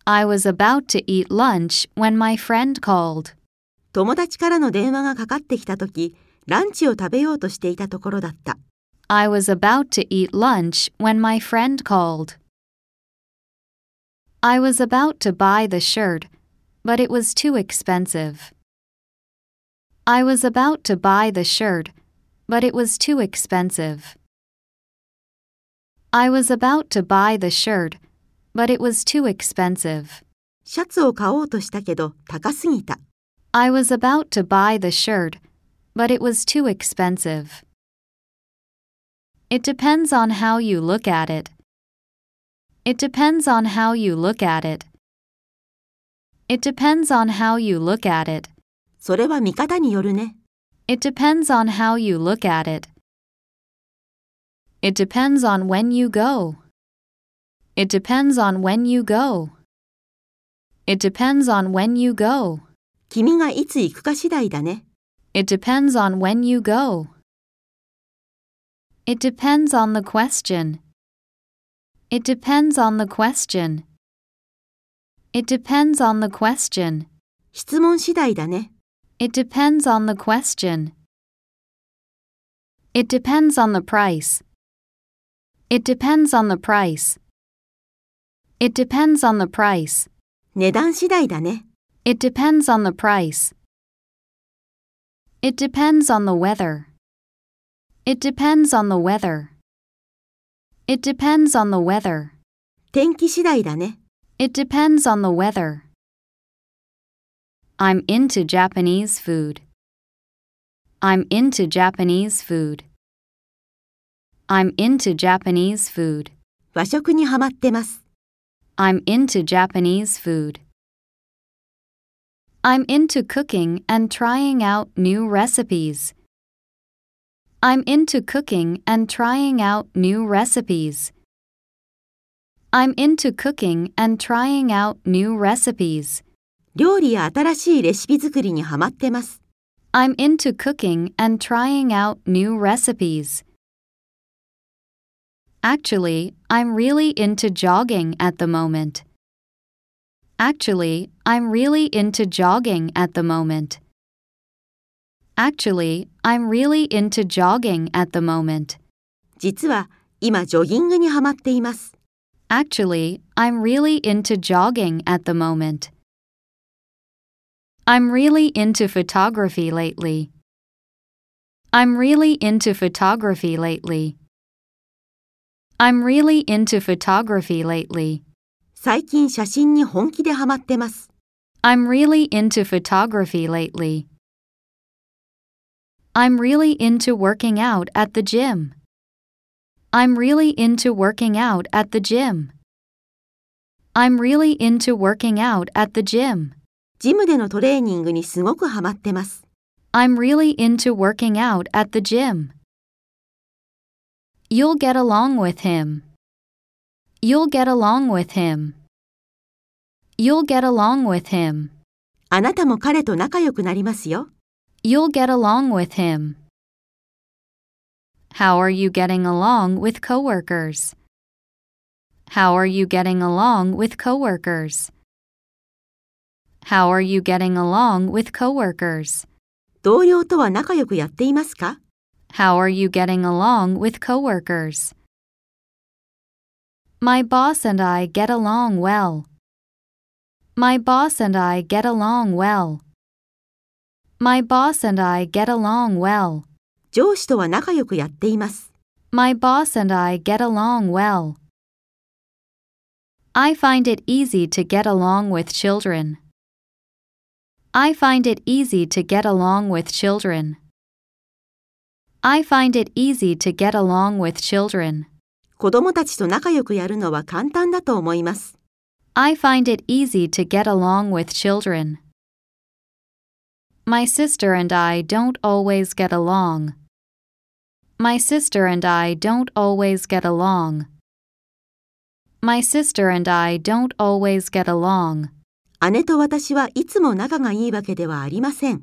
I was about to eat lunch when my friend called. 友達からの電話がかかってきたとき、ランチを食べようとしていたところだった。I was about to eat lunch when my friend called. I was about to buy the shirt, but it was too expensive. I was about to buy the shirt, but it was too expensive. I was about to buy the shirt, but it was too expensive. シャツを買おうとしたけど高すぎた。 I was about to buy the shirt, but it was too expensive. It depends on how you look at it. It depends on how you look at it. It depends on how you look at it. それは見方によるね。 It depends on how you look at it. It depends on when you go. It depends on when you go. It depends on when you go. 君がいつ行くか次第だね。 It depends on when you go. It depends on the question. It depends on the question. It depends on the question. 質問次第だね。 It depends on the question. It depends on the price. It depends on the price. It depends on the price. 値段次第だね。 It depends on the price. It depends on the weather. It depends on the weather. It depends on the weather. 天気次第だね。 It depends on the weather. I'm into Japanese food. I'm into Japanese food. I'm into Japanese food. 和食にはまってます。 I'm into Japanese food. I'm into cooking and trying out new recipes. I'm into cooking and trying out new recipes. I'm into cooking and trying out new recipes. 料理や新しいレシピ作りにはまってます。 I'm into cooking and trying out new recipes. Actually, I'm really into jogging at the moment. Actually, I'm really into jogging at the moment. Actually, I'm really into jogging at the moment. 実は今ジョギングにはまっています。 Actually, I'm really into jogging at the moment. I'm really into photography lately. I'm really into photography lately. I'm really into photography lately. 最近写真に本気でハマってます。 I'm really into photography lately. I'm really into working out at the gym. I'm really into working out at the gym. I'm really into working out at the gym. ジムでのトレーニングにすごくハマってます。 I'm really into working out at the gym. You'll get along with him. You'll get along with him. You'll get along with him. あなたも彼と仲良くなりますよ。 You'll get along with him. How are you getting along with coworkers? How are you getting along with coworkers? How are you getting along with coworkers? 同僚とは仲良くやっていますか How are you getting along with coworkers? My boss and I get along well. My boss and I get along well. My boss and I get along well. 上司とは仲良くやっています。 My boss and I get along well. I find it easy to get along with children. I find it easy to get along with children. I find it easy to get along with children. 子供たちと仲良くやるのは簡単だと思います。 I find it easy to get along with children. My sister and I don't always get along. My sister and I don't always get along. My sister and I don't always get along. 姉と私はいつも仲がいいわけではありません。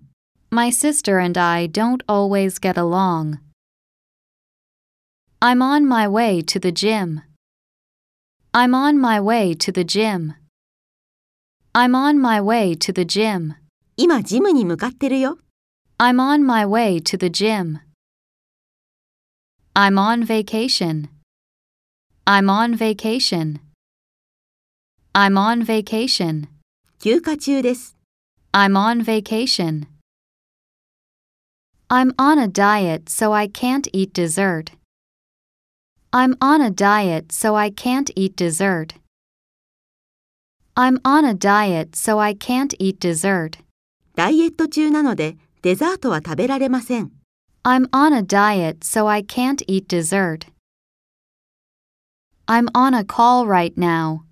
My sister and I don't always get along. I'm on my way to the gym. I'm on my way to the gym. I'm on my way to the gym. 今ジムに向かってるよ。 I'm on my way to the gym. I'm on vacation. I'm on vacation. I'm on vacation. 休暇中です。 I'm on vacation. I'm on a diet so I can't eat dessert. I'm on a diet so I can't eat dessert. I'm on a diet so I can't eat dessert. ダイエット中なのでデザートは食べられません。 I'm on a diet so I can't eat dessert. I'm on a call right now.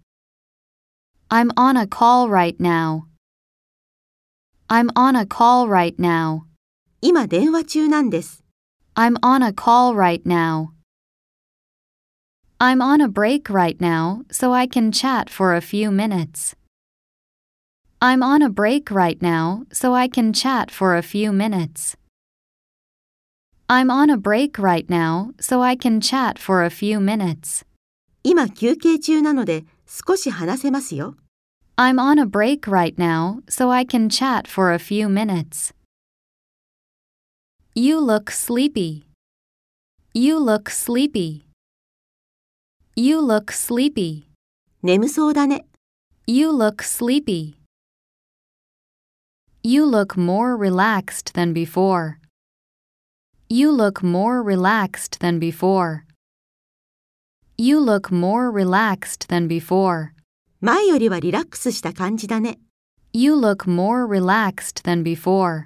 I'm on a call right now. I'm on a call right now. 今電話中なんです。 I'm on a call right now. I'm on a break right now, so I can chat for a few minutes. I'm on a break right now, so I can chat for a few minutes. I'm on a break right now, so I can chat for a few minutes. 今休憩中なので少し話せますよ。 I'm on a break right now, so I can chat for a few minutes. You look sleepy. You look sleepy. You look sleepy. 眠そうだね。 You look sleepy. You look more relaxed than before. You look more relaxed than before. You look more relaxed than before. 前よりはリラックスした感じだね。 You look more relaxed than before.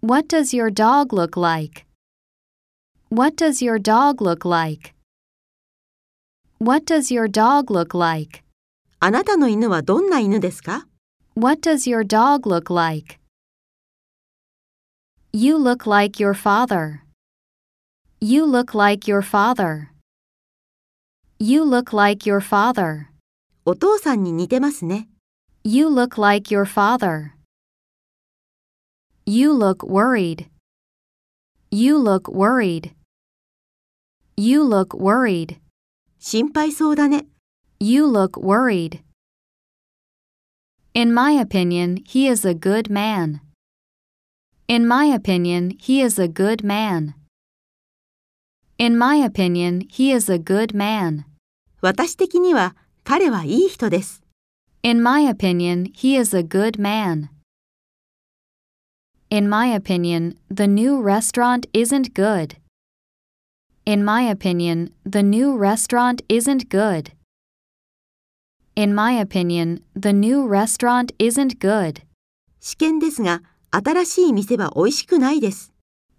What does your dog look like? What does your dog look like? What does your dog look like? あなたの犬はどんな犬ですか What does your dog look like? You look like your father. You look like your father. You look like your father. お父さんに似てますね。 You look like your father. You look worried. You look worried. You look worried. 心配そうだね。 You look worried. In my opinion, he is a good man. In my opinion, he is a good man. In my opinion, he is a good man. 私的には彼はいい人です。 In my opinion, he is a good man. In my opinion, the new restaurant isn't good. In my opinion, the new restaurant isn't good. In my opinion, the new restaurant isn't good. 試験ですが、新しい店は美味しくないです。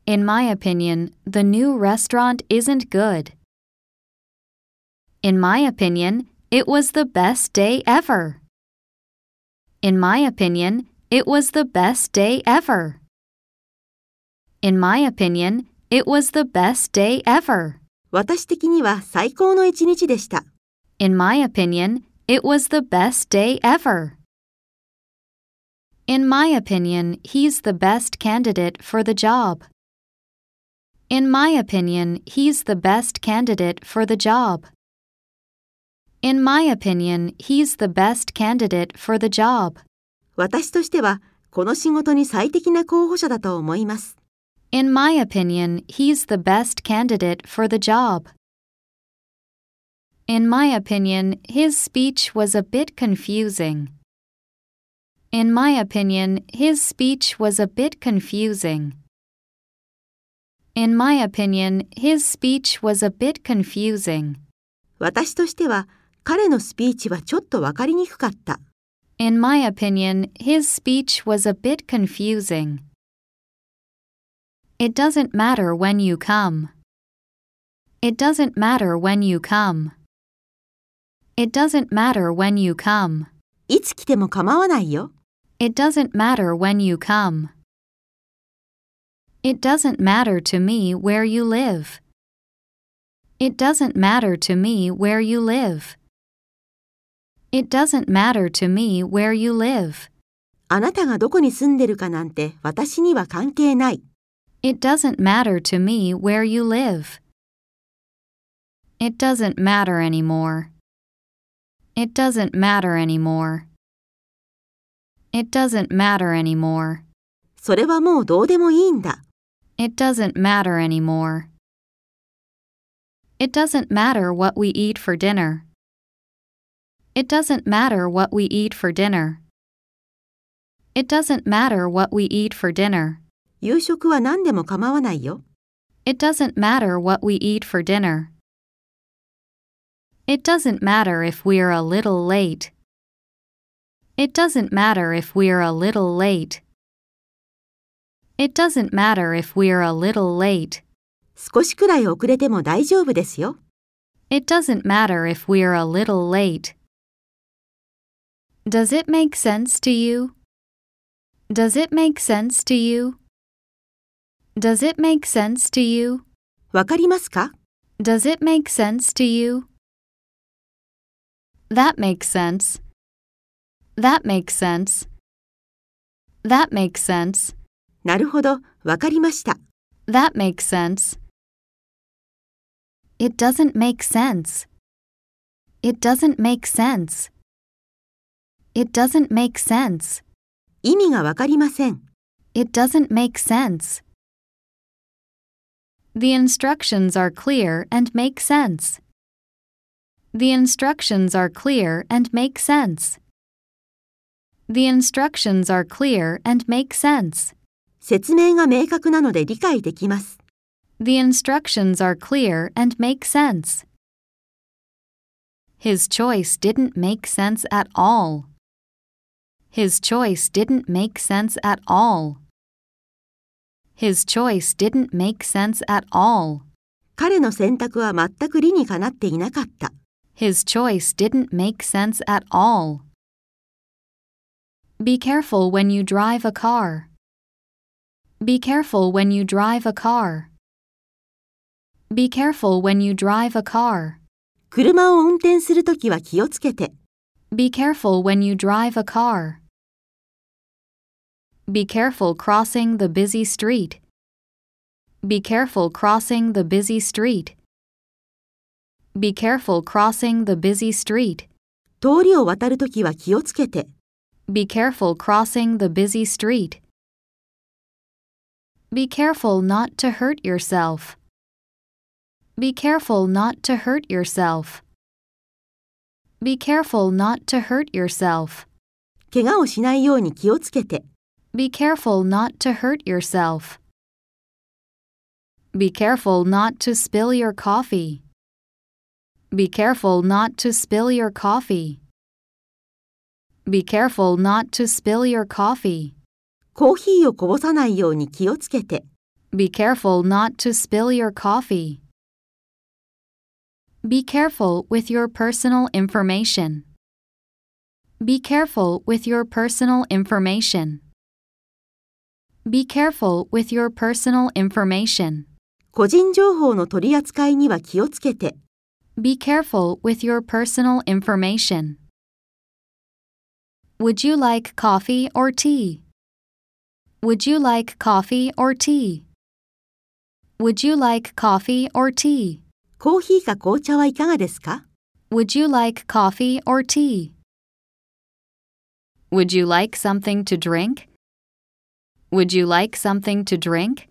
In my opinion, the new restaurant isn't good. In my opinion, it was the best day ever. In my opinion, it was the best day ever. In my opinion, it was the best day ever. 私的には最高の一日でした。 In my opinion, it was the best day ever. In my opinion, he's the best candidate for the job. In my opinion, he's the best candidate for the job. In my opinion, he's the best candidate for the job. 私としては、この仕事に最適な候補者だと思います。 In my opinion, he's the best candidate for the job. In my opinion, his speech was a bit confusing. In my opinion, his speech was a bit confusing. In my opinion, his speech was a bit confusing. 私としては、彼のスピーチはちょっとわかりにくかった。 In my opinion, his speech was a bit confusing. It doesn't matter when you come. It doesn't matter when you come. It doesn't matter when you come. いつ来ても構わないよ。 It doesn't matter when you come. It doesn't matter to me where you live. It doesn't matter to me where you live. It doesn't matter to me where you live. あなたがどこに住んでるかなんて私には関係ない。 It doesn't matter to me where you live. It doesn't matter anymore. It doesn't matter anymore. It doesn't matter anymore. それはもうどうでもいいんだ。 It doesn't matter anymore. It doesn't matter what we eat for dinner. It doesn't matter what we eat for dinner. It doesn't matter what we eat for dinner. 夕食は何でも構わないよ。 It doesn't matter what we eat for dinner. It doesn't matter if we're a little late. It doesn't matter if we're a little late. It doesn't matter if we're a little late. 少しくらい遅れても大丈夫ですよ。 It doesn't matter if we're a little late. Does it make sense to you? Does it make sense to you? Does it make sense to you? わかりますか Does it make sense to you? That makes sense. That makes sense. That makes sense. なるほど、わかりました。 That makes sense. It doesn't make sense. It doesn't make sense. It doesn't make sense. 意味がわかりません。 It doesn't make sense. The instructions are clear and make sense. The instructions are clear and make sense. The instructions are clear and make sense. 説明が明確なので理解できます。 The instructions are clear and make sense. His choice didn't make sense at all. His choice didn't make sense at all. His choice didn't make sense at all. 彼の選択は全く理にかなっていなかった。 His choice didn't make sense at all. Be careful when you drive a car. Be careful when you drive a car. Be careful when you drive a car. 車を運転するときは気をつけて。 Be careful when you drive a car. Be careful crossing the busy street. Be careful crossing the busy street. Be careful crossing the busy street. 通りを渡るときは気をつけて。 Be careful crossing the busy street. Be careful not to hurt yourself. Be careful not to hurt yourself. Be careful not to hurt yourself. 怪我をしないように気をつけて。 Be careful not to hurt yourself. Be careful not to spill your coffee. Be careful not to spill your coffee. Be careful not to spill your coffee. コーヒーをこぼさないように気をつけて。 Be careful not to spill your coffee. Be careful with your personal information. Be careful with your personal information. Be careful with your personal information. 個人情報の取り扱いには気をつけて。 Be careful with your personal information. Would you like coffee or tea? Would you like coffee or tea? Would you like coffee or tea? コーヒーか紅茶はいかがですか Would you like coffee or tea? Would you like something to drink? Would you like something to drink?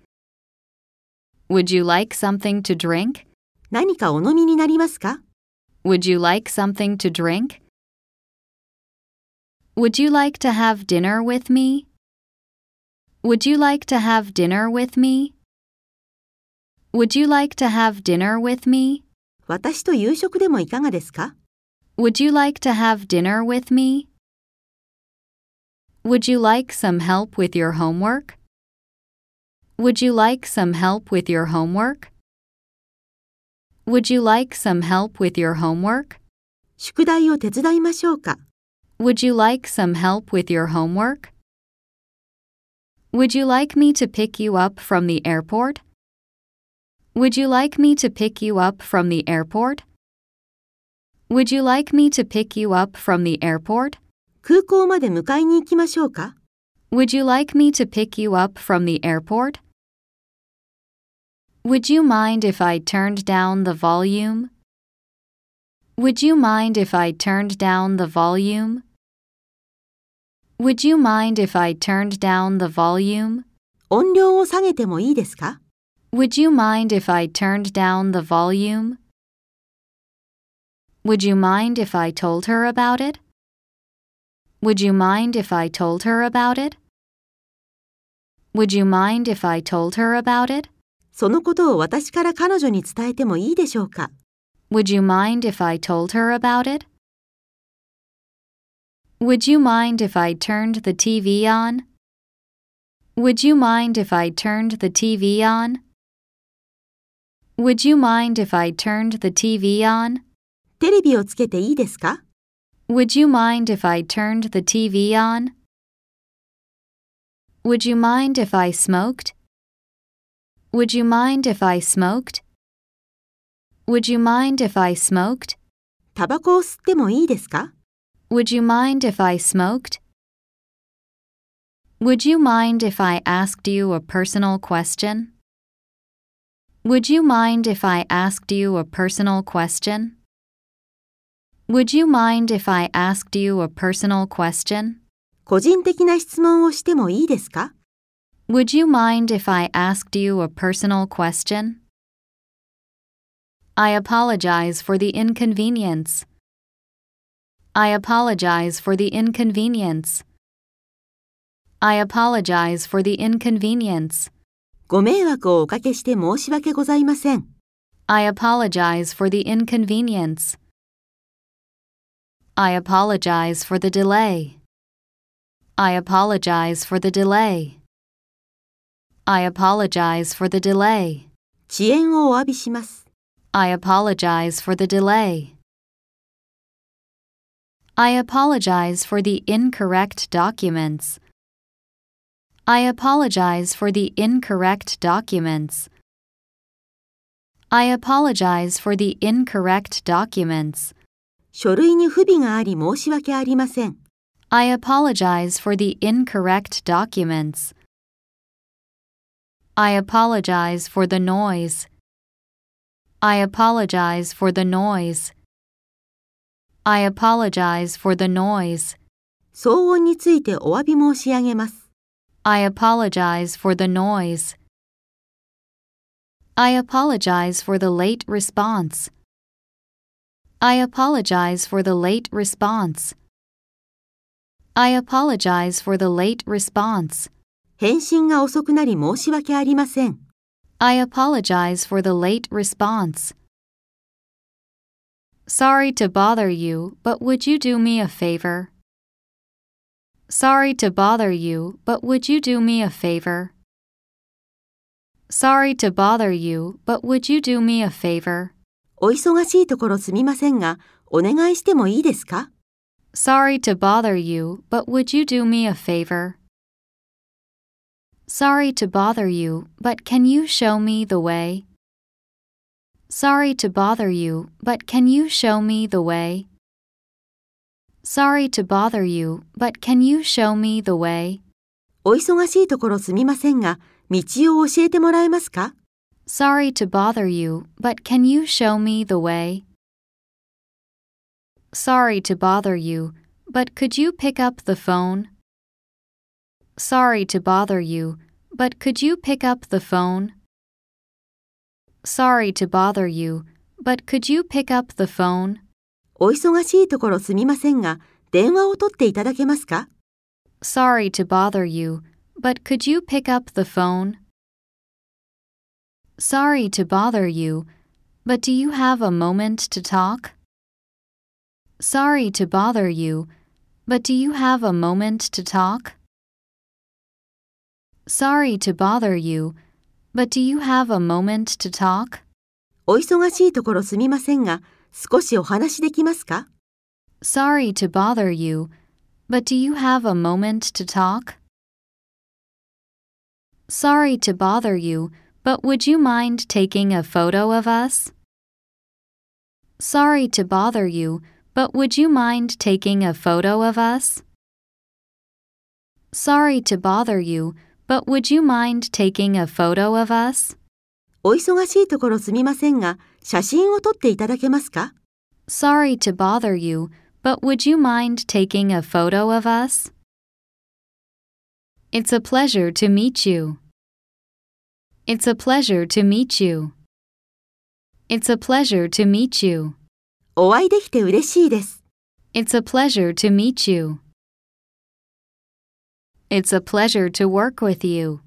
Would you like something to drink? 何かお飲みになりますか Would you like something to drink? Would you like to have dinner with me? Would you like to have dinner with me? Would you like to have dinner with me? 私と夕食でもいかがですか Would you like to have dinner with me? Would you like some help with your homework? Would you like some help with your homework? Would you like some help with your homework? 宿題を手伝いましょうか Would you like some help with your homework? Would you like me to pick you up from the airport? Would you like me to pick you up from the airport? Would you like me to pick you up from the airport? 空港まで迎えに行きましょうか Would you like me to pick you up from the airport? Would you mind if I turned down the volume? Would you mind if I turned down the volume? Would you mind if I turned down the volume? 音量を下げてもいいですか Would you mind if I turned down the volume? Would you mind if I told her about it? Would you mind if I told her about it? Would you mind if I told her about it? そのことを私から彼女に伝えてもいいでしょうか Would you mind if I told her about it? Would you mind if I turned the TV on? Would you mind if I turned the TV on? Would you mind if I turned the TV on? テレビをつけていいですか Would you mind if I turned the TV on? Would you mind if I smoked? Would you mind if I smoked? Would you mind if I smoked? タバコを吸ってもいいですか Would you mind if I smoked? Would you mind if I asked you a personal question? Would you mind if I asked you a personal question? Would you mind if I asked you a personal question? 個人的な質問をしてもいいですか Would you mind if I asked you a personal question? I apologize for the inconvenience. I apologize for the inconvenience. I apologize for the inconvenience. ご迷惑をおかけして申し訳ございません。 I apologize for the inconvenience. I apologize for the delay. I apologize for the delay. I apologize for the delay. 遅延をお詫びします。 I apologize for the delay. I apologize for the incorrect documents. I apologize for the incorrect documents. I apologize for the incorrect documents. 書類に不備があり申し訳ありません。 I apologize for the incorrect documents. I apologize for the noise. I apologize for the noise. I apologize for the noise. 騒音についてお詫び申し上げます。 I apologize for the noise. I apologize for the late response. I apologize for the late response. I apologize for the late response. 返信が遅くなり申し訳ありません。I apologize for the late response. Sorry to bother you, but would you do me a favor? Sorry to bother you, but would you do me a favor? Sorry to bother you, but would you do me a favor? お忙しいところすみませんが、お願いしてもいいですか Sorry to bother you, but would you do me a favor? Sorry to bother you, but can you show me the way? Sorry to bother you, but can you show me the way? Sorry to bother you, but can you show me the way? お忙しいところすみませんが、道を教えてもらえますか Sorry to bother you, but can you show me the way? Sorry to bother you, but could you pick up the phone? Sorry to bother you, but could you pick up the phone? Sorry to bother you, but could you pick up the phone? お忙しいところすみませんが、電話を取っていただけますか Sorry to bother you, but could you pick up the phone? Sorry to bother you, but do you have a moment to talk? Sorry to bother you, but do you have a moment to talk? Sorry to bother you, but do you have a moment to talk? お忙しいところすみませんが、少しお話できますか Sorry to bother you, but do you have a moment to talk? Sorry to bother you, but would you mind taking a photo of us? Sorry to bother you, but would you mind taking a photo of us? Sorry to bother you, but would you mind taking a photo of us? お忙しいところすみませんが、写真を撮っていただけますか Sorry to bother you, but would you mind taking a photo of us? It's a pleasure to meet you. It's a pleasure to meet you. It's a pleasure to meet you. お会いできて嬉しいです。 It's a pleasure to meet you. It's a pleasure to work with you.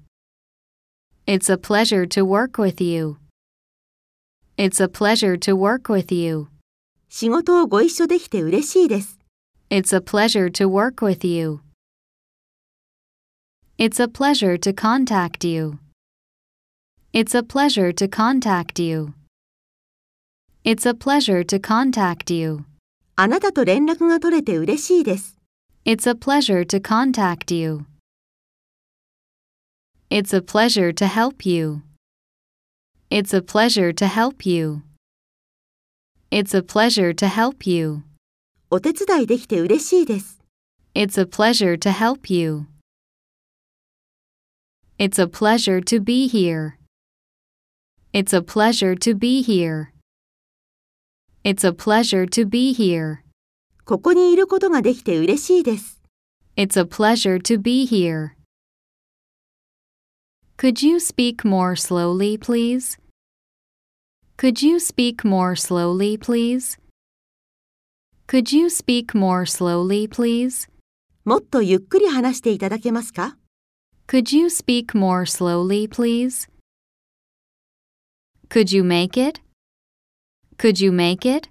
It's a pleasure to work with you. It's a pleasure to work with you. 仕事をご一緒できて嬉しいです。 It's a pleasure to work with you. It's a pleasure to contact you. It's a pleasure to contact you. It's a pleasure to contact you. あなたと連絡が取れて嬉しいです。 It's a pleasure to contact you. It's a pleasure to help you. It's a pleasure to help you. It's a pleasure to help you. お手伝いできて嬉しいです。 It's a pleasure to help you. It's a pleasure to be here. It's a pleasure to be here. It's a pleasure to be here. ここにいることができて嬉しいです。 It's a pleasure to be here. Could you speak more slowly, please? Could you speak more slowly, please? Could you speak more slowly, please? もっとゆっくり話していただけますか Could you speak more slowly, please? Could you make it? Could you make it?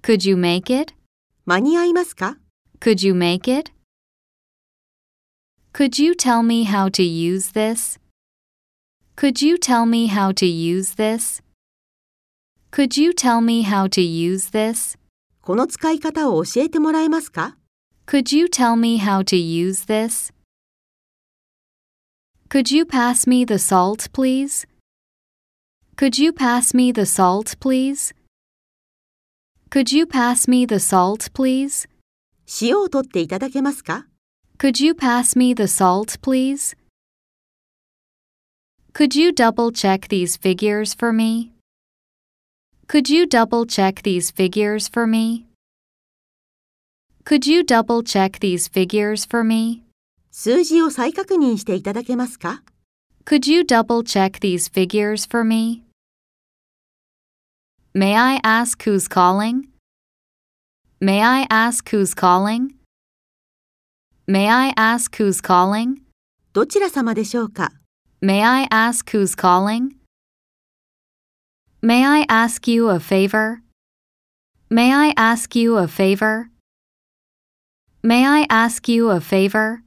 Could you make it? 間に合いますか Could you make it? Could you tell me how to use this? Could you tell me how to use this? Could you tell me how to use this? この使い方を教えてもらえますか Could you tell me how to use this? Could you pass me the salt, please? Could you pass me the salt, please? Could you pass me the salt, please? 塩を取っていただけますか Could you pass me the salt, please? Could you double check these figures for me? Could you double check these figures for me? Could you double check these figures for me? 数字を再確認していただけますか Could you double check these figures for me? May I ask who's calling? May I ask who's calling? May I ask who's calling? どちら様でしょうか May I ask who's calling? May I ask you a favor? May I ask you a favor? May I ask you a favor?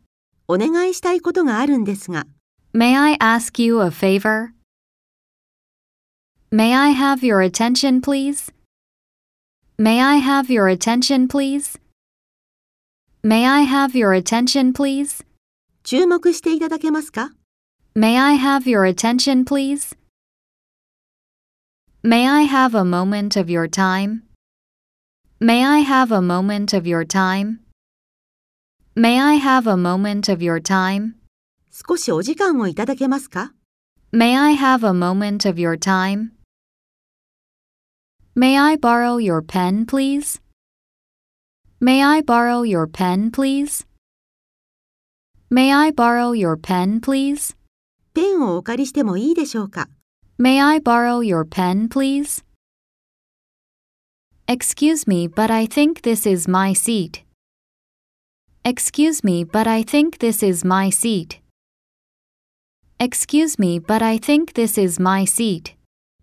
お願いしたいことがあるんですが、 May I ask you a favor? May I have your attention, please? May I have your attention, please? May I have your attention, please? 注目していただけますか May I have your attention, please? May I have a moment of your time? May I have a moment of your time? May I have a moment of your time? 少しお時間をいただけますか May I have a moment of your time? May I borrow your pen, please? May I borrow your pen, please? May I borrow your pen, please? ペンをお借りしてもいいでしょうか May I borrow your pen, please? Excuse me, but I think this is my seat. Excuse me, but I think this is my seat. Excuse me, but I think this is my seat.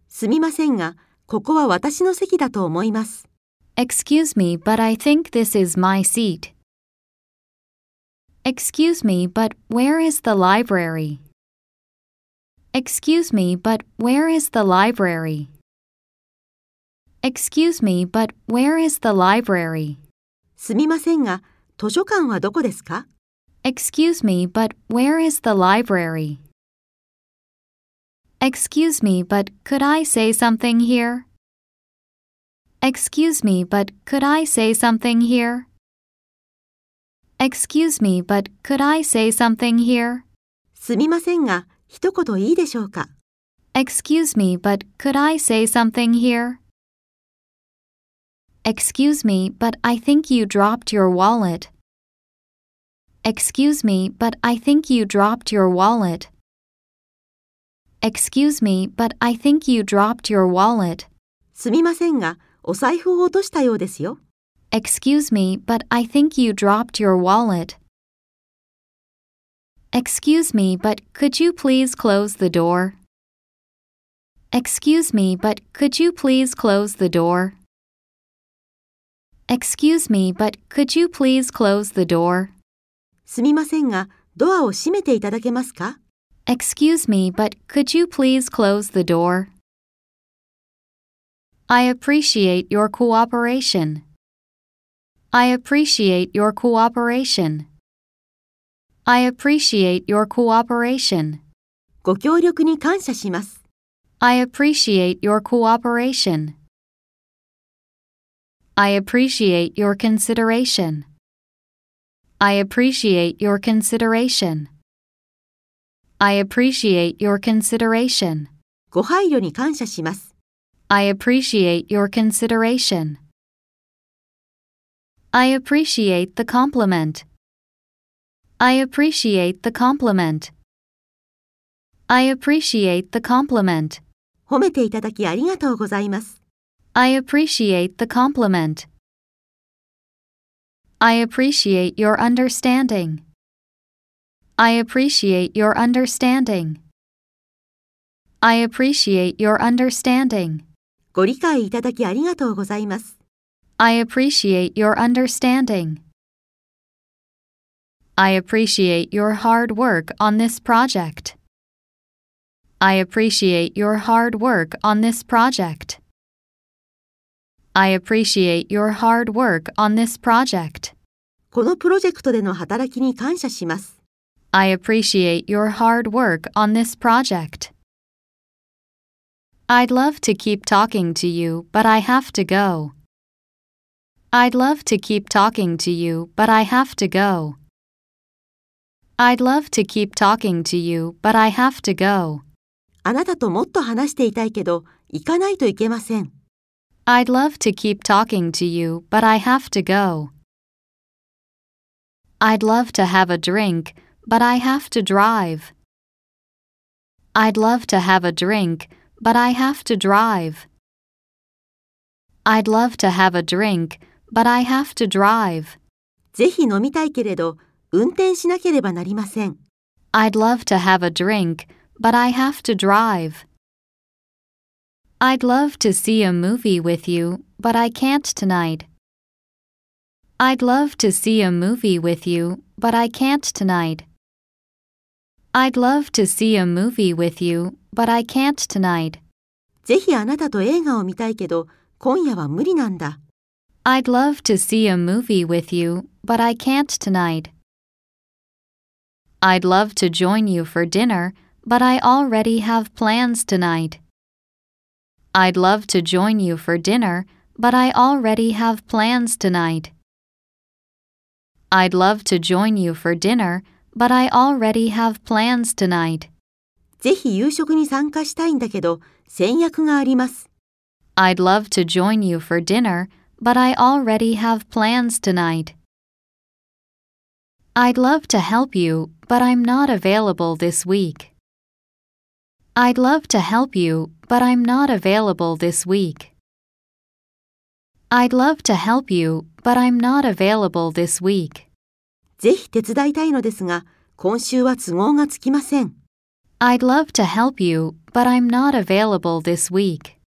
すみませんが、ここは私の席だと思います。Excuse me, but I think this is my seat. Excuse me, but where is the library? Excuse me, but where is the library? Excuse me, but where is the library? すみませんが、図書館はどこですか Excuse me, but where is the library? Excuse me, but could I say something here? Excuse me, but could I say something here? Excuse me, but could I say something here? すみませんが、一言いいでしょうか Excuse me, but could I say something here? Excuse me, but I think you dropped your wallet. Excuse me, but I think you dropped your wallet. Excuse me, but I think you dropped your wallet. すみませんが、 お財布を落としたようですよ。 Excuse me, but I think you dropped your wallet. Excuse me, but could you please close the door? Excuse me, but could you please close the door? Excuse me, but could you please close the door? すみませんが、ドアを閉めていただけますか Excuse me, but could you please close the door? I appreciate your cooperation. I appreciate your cooperation. I appreciate your cooperation. ご協力に感謝します。 I appreciate your cooperation. I appreciate your consideration. I appreciate your consideration. I appreciate your consideration. ご配慮に感謝します。 I appreciate your consideration. I appreciate the compliment. I appreciate the compliment. I appreciate the compliment. 褒めていただきありがとうございます。 I appreciate the compliment. I appreciate your understanding. I appreciate your understanding. I appreciate your understanding. ご理解いただきありがとうございます。I appreciate your understanding. I appreciate your hard work on this project. I appreciate your hard work on this project. I appreciate your hard work on this project. このプロジェクトでの働きに感謝します。I appreciate your hard work on this project. I'd love to keep talking to you, but I have to go. I'd love to keep talking to you, but I have to go. I'd love to keep talking to you, but I have to go. あなたともっと話していたいけど、行かないといけません。 I'd love to keep talking to you, but I have to go. I'd love to have a drink, but I have to drive. I'd love to have a drink, but I have to drive. I'd love to have a drink, but I have to drive. ぜひ飲みたいけれど、運転しなければなりません。 I'd love to have a drink, but I have to drive. I'd love to see a movie with you, but I can't tonight. I'd love to see a movie with you, but I can't tonight. I'd love to see a movie with you, but I can't tonight. ぜひあなたと映画を見たいけど、今夜は無理なんだ。 I'd love to see a movie with you, but I can't tonight. I'd love to join you for dinner, but I already have plans tonight. I'd love to join you for dinner, but I already have plans tonight. I'd love to join you for dinner, but I already have plans tonight. ぜひ夕食に参加したいんだけど、先約があります。I'd love to join you for dinner, but I already have plans tonight. I'd love to help you, but I'm not available this week. I'd love to help you, but I'm not available this week. I'd love to help you, but I'm not available this week. ぜひ手伝いたいのですが、今週は都合がつきません。I'd love to help you, but I'm not available this week.